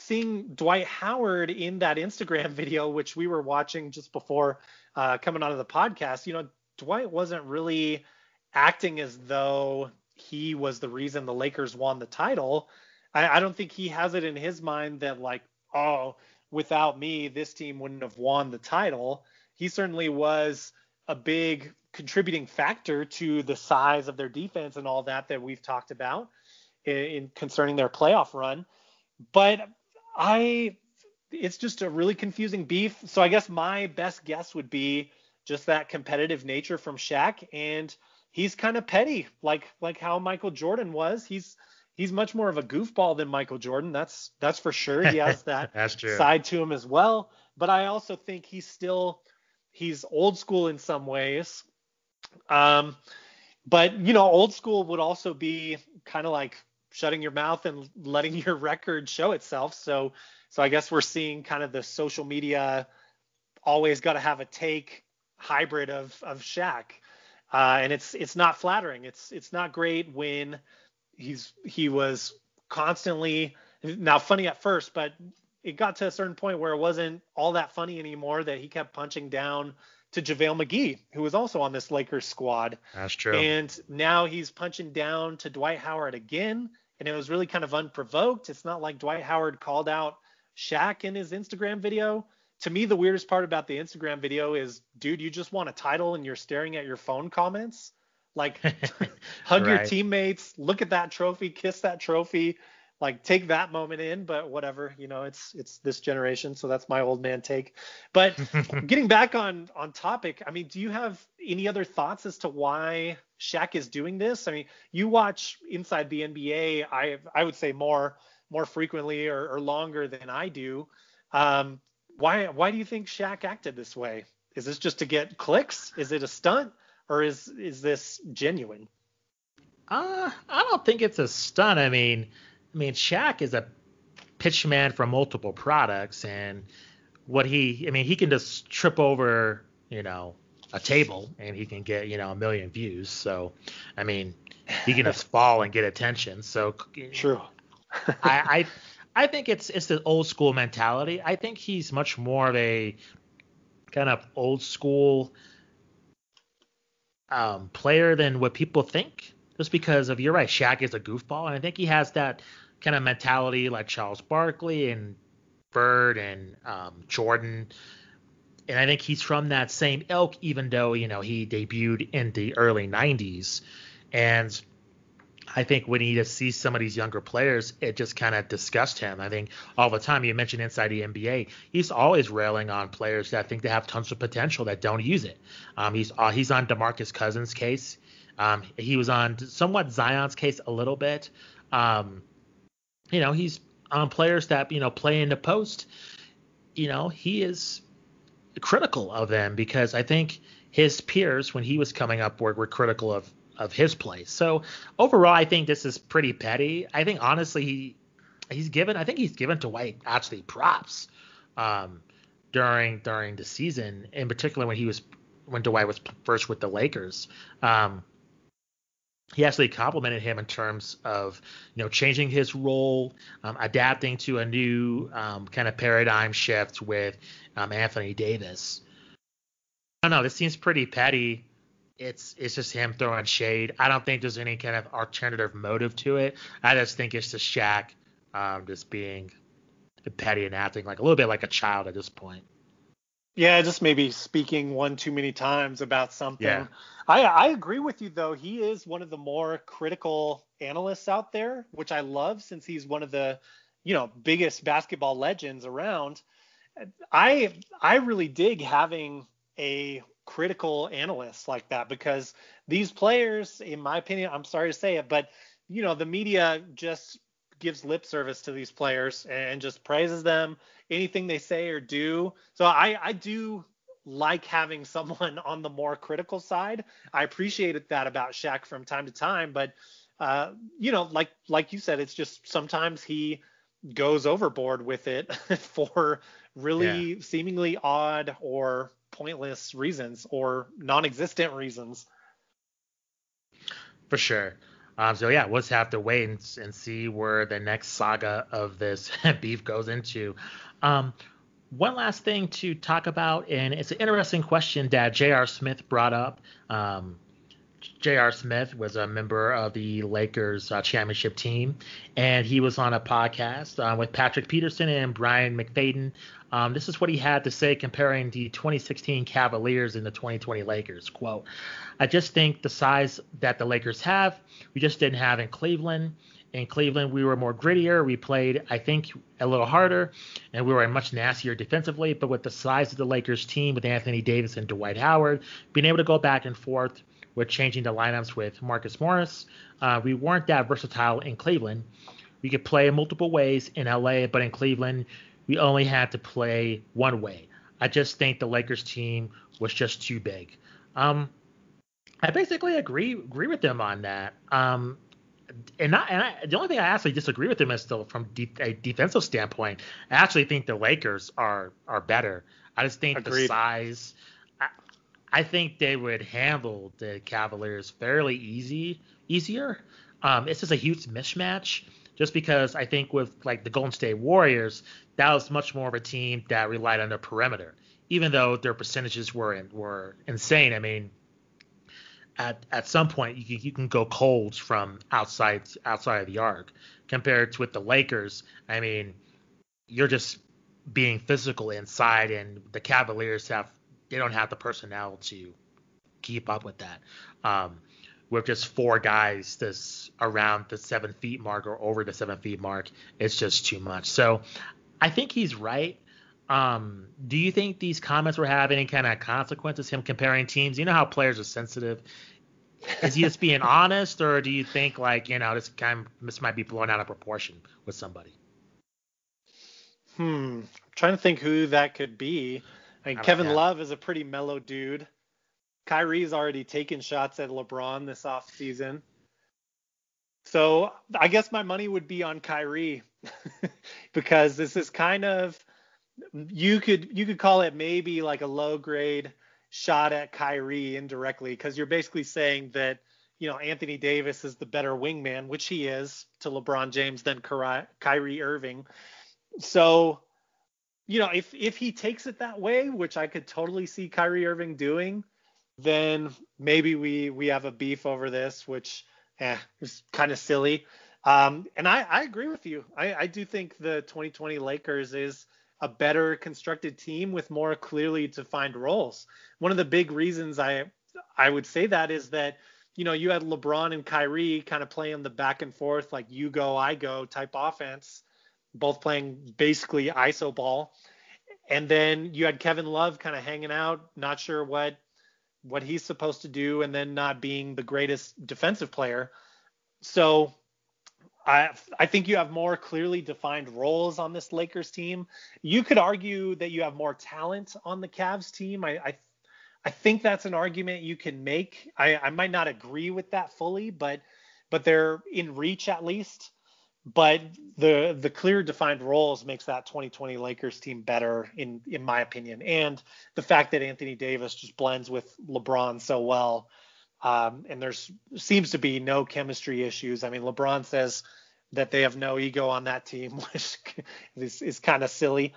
seeing Dwight Howard in that Instagram video, which we were watching just before uh, coming onto the podcast, you know, Dwight wasn't really acting as though he was the reason the Lakers won the title. I, I don't think he has it in his mind that like, oh, without me, this team wouldn't have won the title. He certainly was a big contributing factor to the size of their defense and all that that we've talked about in, in concerning their playoff run. But I, it's just a really confusing beef. So I guess my best guess would be just that competitive nature from Shaq, and he's kind of petty, like like how Michael Jordan was. He's he's much more of a goofball than Michael Jordan. That's that's for sure. He has that side to him as well. But I also think he's still he's old school in some ways. Um, but you know, old school would also be kind of like shutting your mouth and letting your record show itself. So so I guess we're seeing kind of the social media always got to have a take hybrid of of Shaq. Uh, and it's it's not flattering. It's it's not great when he's he was constantly now funny at first, but it got to a certain point where it wasn't all that funny anymore that he kept punching down to JaVale McGee, who was also on this Lakers squad. That's true. And now he's punching down to Dwight Howard again. And it was really kind of unprovoked. It's not like Dwight Howard called out Shaq in his Instagram video. To me, the weirdest part about the Instagram video is, dude, you just want a title and you're staring at your phone comments. Like, hug right. your teammates, look at that trophy, kiss that trophy like take that moment in but whatever you know it's it's this generation so that's my old man take. But getting back on on topic i mean do you have any other thoughts as to why Shaq is doing this? I mean you watch inside the nba i i would say more more frequently or, or longer than i do. Um, why why do you think Shaq acted this way? Is this just to get clicks? Is it a stunt? Or is is this genuine? Uh, I don't think it's a stunt. I mean, I mean, Shaq is a pitch man for multiple products, and what he, I mean, he can just trip over, you know, a table and he can get, you know, a million views. So, I mean, he can just fall and get attention. So, true. I, I, I think it's it's the old school mentality. I think he's much more of a kind of old school um, player than what people think just because of you're right, Shaq is a goofball, and I think he has that kind of mentality like Charles Barkley and Bird and um, Jordan. And I think he's from that same ilk, even though you know he debuted in the early '90s. And I think when he just sees some of these younger players, it just kind of disgusts him. I think all the time you mentioned inside the NBA, he's always railing on players that think they have tons of potential that don't use it. Um, he's uh, he's on DeMarcus Cousins' case. Um, he was on somewhat Zion's case a little bit. Um, you know, he's on players that you know play in the post. You know, he is critical of them because I think his peers when he was coming up were, were critical of of his play. So overall, I think this is pretty petty. I think honestly, he he's given I think he's given Dwight actually props um, during during the season, in particular when he was when Dwight was first with the Lakers. Um, he actually complimented him in terms of you know changing his role, um, adapting to a new um, kind of paradigm shift with um, Anthony Davis. I don't know. This seems pretty petty. It's it's just him throwing shade. I don't think there's any kind of alternative motive to it. I just think it's just Shaq um, just being petty and acting like a little bit like a child at this point. Yeah, just maybe speaking one too many times about something. Yeah. I, I agree with you though. He is one of the more critical analysts out there, which I love since he's one of the, you know, biggest basketball legends around. I I really dig having a critical analyst like that because these players, in my opinion, I'm sorry to say it, but you know, the media just gives lip service to these players and just praises them anything they say or do. So I, I do like having someone on the more critical side. I appreciated that about Shaq from time to time, but uh, you know, like like you said, it's just sometimes he goes overboard with it for really yeah. seemingly odd or pointless reasons or non-existent reasons. For sure. Um, so yeah, we'll just have to wait and, and see where the next saga of this beef goes into. Um, one last thing to talk about, and it's an interesting question that J.R. Smith brought up. Um, J.R. Smith was a member of the Lakers uh, championship team, and he was on a podcast uh, with Patrick Peterson and Bryant McFadden. Um, this is what he had to say comparing the 2016 Cavaliers and the 2020 Lakers. Quote, I just think the size that the Lakers have, we just didn't have in Cleveland. In Cleveland, we were more grittier. We played, I think, a little harder, and we were much nastier defensively. But with the size of the Lakers team, with Anthony Davis and Dwight Howard, being able to go back and forth with changing the lineups with Marcus Morris, uh, we weren't that versatile in Cleveland. We could play multiple ways in LA, but in Cleveland, we only had to play one way. I just think the Lakers team was just too big. Um, I basically agree agree with them on that. Um, and, not, and I, the only thing I actually disagree with them is still from de- a defensive standpoint. I actually think the Lakers are are better. I just think Agreed. the size. I, I, think they would handle the Cavaliers fairly easy, easier. Um, it's just a huge mismatch. Just because I think with like the Golden State Warriors, that was much more of a team that relied on the perimeter, even though their percentages were in, were insane. I mean, at at some point you can, you can go cold from outside outside of the arc compared to with the Lakers. I mean, you're just being physical inside, and the Cavaliers have they don't have the personnel to keep up with that. Um, with just four guys this around the seven feet mark or over the seven feet mark, it's just too much. So I think he's right. Um, do you think these comments were having any kind of consequences? Him comparing teams. You know how players are sensitive. Is he just being honest, or do you think like you know this kind of, this might be blown out of proportion with somebody? Hmm. I'm trying to think who that could be. I mean, I Kevin Love is a pretty mellow dude. Kyrie's already taken shots at LeBron this off season. So I guess my money would be on Kyrie because this is kind of you could you could call it maybe like a low grade shot at Kyrie indirectly because you're basically saying that you know Anthony Davis is the better wingman, which he is to LeBron James than Kyrie Irving. So you know if if he takes it that way, which I could totally see Kyrie Irving doing, then maybe we we have a beef over this, which eh, is kind of silly. Um, and I, I agree with you. I, I do think the 2020 Lakers is a better constructed team with more clearly defined roles. One of the big reasons I I would say that is that you know you had LeBron and Kyrie kind of playing the back and forth like you go I go type offense, both playing basically iso ball, and then you had Kevin Love kind of hanging out, not sure what what he's supposed to do, and then not being the greatest defensive player. So I I think you have more clearly defined roles on this Lakers team. You could argue that you have more talent on the Cavs team. I I, I think that's an argument you can make. I, I might not agree with that fully, but but they're in reach at least. But the the clear defined roles makes that 2020 Lakers team better in in my opinion. And the fact that Anthony Davis just blends with LeBron so well um, and there's seems to be no chemistry issues. I mean, LeBron says that they have no ego on that team, which is, is kind of silly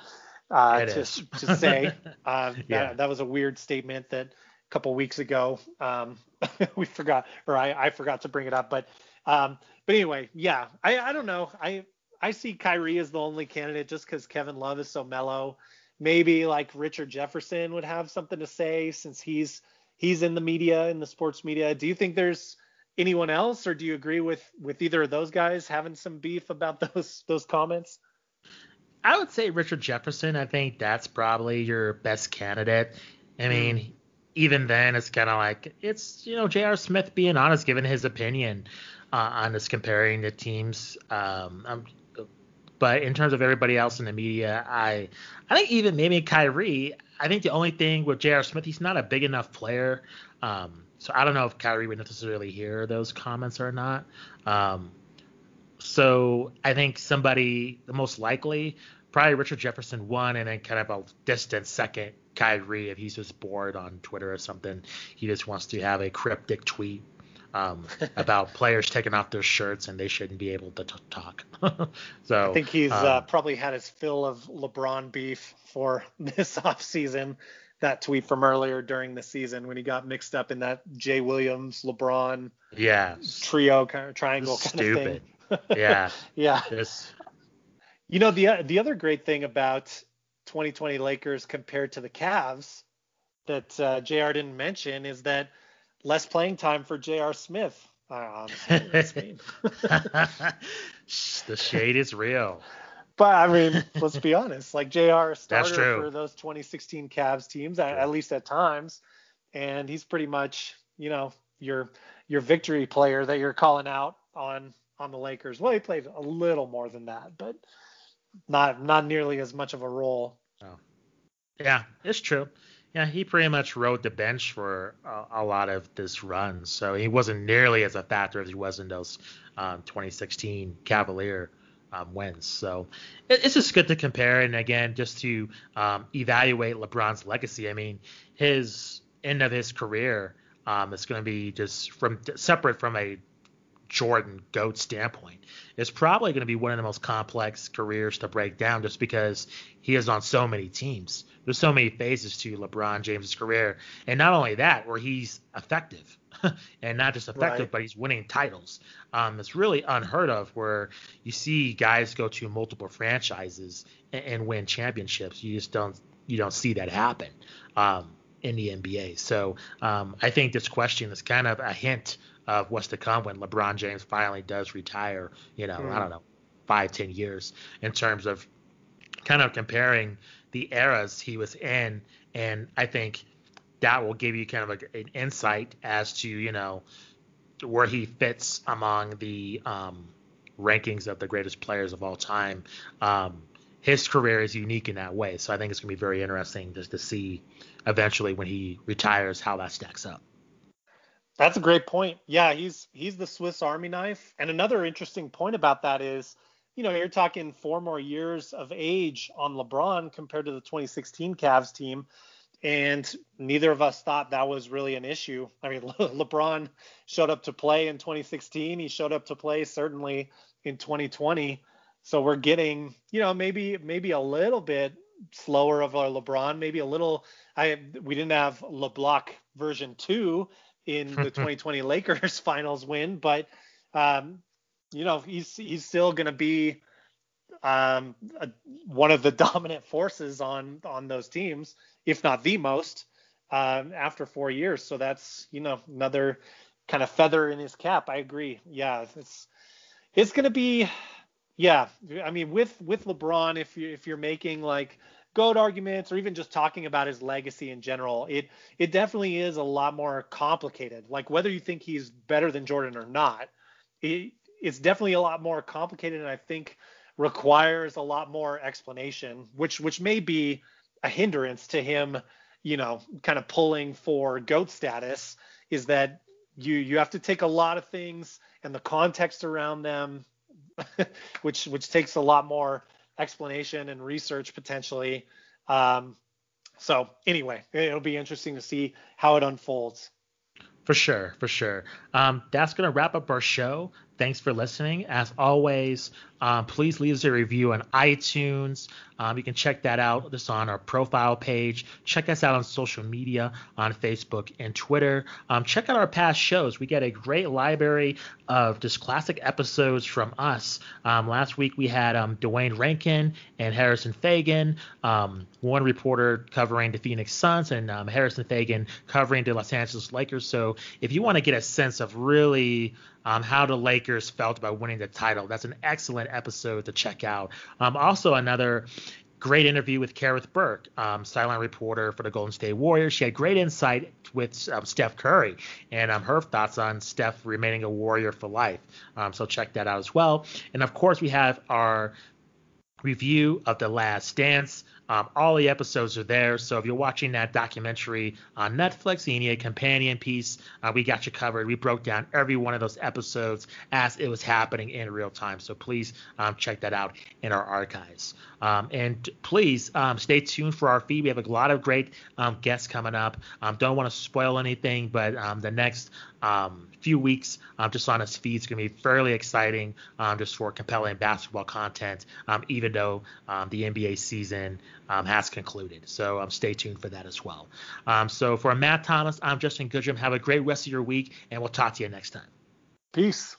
uh, to, to say. Uh, yeah. that, that, was a weird statement that a couple weeks ago um, we forgot, or I, I, forgot to bring it up. But um, but anyway, yeah, I, I don't know. I I see Kyrie as the only candidate just because Kevin Love is so mellow. Maybe like Richard Jefferson would have something to say since he's he's in the media in the sports media. Do you think there's anyone else, or do you agree with with either of those guys having some beef about those those comments? I would say Richard Jefferson. I think that's probably your best candidate. I mean, mm. even then, it's kind of like it's you know J.R. Smith being honest, giving his opinion uh, on this comparing the teams. Um, I'm, but in terms of everybody else in the media, I I think even maybe Kyrie. I think the only thing with J.R. Smith, he's not a big enough player. Um, so I don't know if Kyrie would necessarily hear those comments or not. Um, so I think somebody, the most likely, probably Richard Jefferson one, and then kind of a distant second, Kyrie, if he's just bored on Twitter or something, he just wants to have a cryptic tweet um, about players taking off their shirts and they shouldn't be able to t- talk. so I think he's uh, um, uh, probably had his fill of LeBron beef for this offseason. That tweet from earlier during the season when he got mixed up in that Jay Williams, LeBron, yeah, trio kind of triangle Stupid. kind of thing. yeah, yeah. Just... You know the the other great thing about 2020 Lakers compared to the Cavs that uh, J.R. didn't mention is that less playing time for J.R. Smith. Uh, the shade is real. But I mean, let's be honest. Like J.R. starter for those 2016 Cavs teams, at, at, least at times, and he's pretty much, you know, your your victory player that you're calling out on on the Lakers. Well, he played a little more than that, but not not nearly as much of a role. Oh. Yeah, it's true. Yeah, he pretty much rode the bench for a, a, lot of this run, so he wasn't nearly as a factor as he was in those um, 2016 Cavalier um, wins. So it, it's just good to compare, and again, just to um, evaluate LeBron's legacy. I mean, his end of his career um, is going to be just from separate from a Jordan GOAT standpoint. It's probably going to be one of the most complex careers to break down just because he is on so many teams. There's so many phases to LeBron James' career. And not only that, where he's effective and not just effective, right. but he's winning titles. Um, it's really unheard of where you see guys go to multiple franchises and, and win championships. You just don't you don't see that happen um, in the NBA. So um, I think this question is kind of a hint of what's to come when LeBron James finally does retire. You know, mm. I don't know, five, ten years in terms of kind of comparing the eras he was in, and I think that will give you kind of a, an insight as to you know where he fits among the um, rankings of the greatest players of all time. Um, his career is unique in that way, so I think it's going to be very interesting just to see eventually when he retires how that stacks up. That's a great point. Yeah, he's he's the Swiss Army knife. And another interesting point about that is, you know, you're talking four more years of age on LeBron compared to the 2016 Cavs team, and neither of us thought that was really an issue. I mean, Le- LeBron showed up to play in 2016. He showed up to play certainly in 2020. So we're getting, you know, maybe maybe a little bit slower of our LeBron, maybe a little. I we didn't have LeBlock version two in the 2020 Lakers finals win, but um, you know he's he's still going to be um, a, one of the dominant forces on on those teams, if not the most, um, after four years. So that's you know another kind of feather in his cap. I agree. Yeah, it's it's going to be yeah. I mean with with LeBron, if you if you're making like goat arguments or even just talking about his legacy in general, it it definitely is a lot more complicated. Like whether you think he's better than Jordan or not, it, it's definitely a lot more complicated, and I think requires a lot more explanation, which which may be a hindrance to him, you know, kind of pulling for goat status. Is that you you have to take a lot of things and the context around them, which which takes a lot more explanation and research potentially. Um, so anyway, it'll be interesting to see how it unfolds. For sure, for sure. Um, that's going to wrap up our show. Thanks for listening. As always, um, please leave us a review on iTunes. Um, you can check that out just on our profile page. Check us out on social media on Facebook and Twitter. Um, check out our past shows. We get a great library of just classic episodes from us. Um, last week we had um, Duane Rankin and Harrison Faigen. um, one reporter covering the Phoenix Suns and Harrison Faigen covering the Los Angeles Lakers. So if you want to get a sense of really um, how the Lakers felt about winning the title. That's an excellent episode to check out. Um, also, another great interview with Kerith Burke, um, silent reporter for the Golden State Warriors. She had great insight with um, Steph Curry and um, her thoughts on Steph remaining a Warrior for life. Um, so check that out as well. And of course, we have our review of The Last Dance. Um, all the episodes are there. So if you're watching that documentary on Netflix, you need a companion piece, uh, we got you covered. We broke down every one of those episodes as it was happening in real time. So please um, check that out in our archives. Um, and please um, stay tuned for our feed. We have a lot of great um, guests coming up. Um, don't want to spoil anything, but the next few weeks just on his feed is going to be fairly exciting just for compelling basketball content, even though the NBA season um, has concluded. So stay tuned for that as well. so for Matt Thomas, I'm Justin Goodrum. Have a great rest of your week, and we'll talk to you next time. Peace.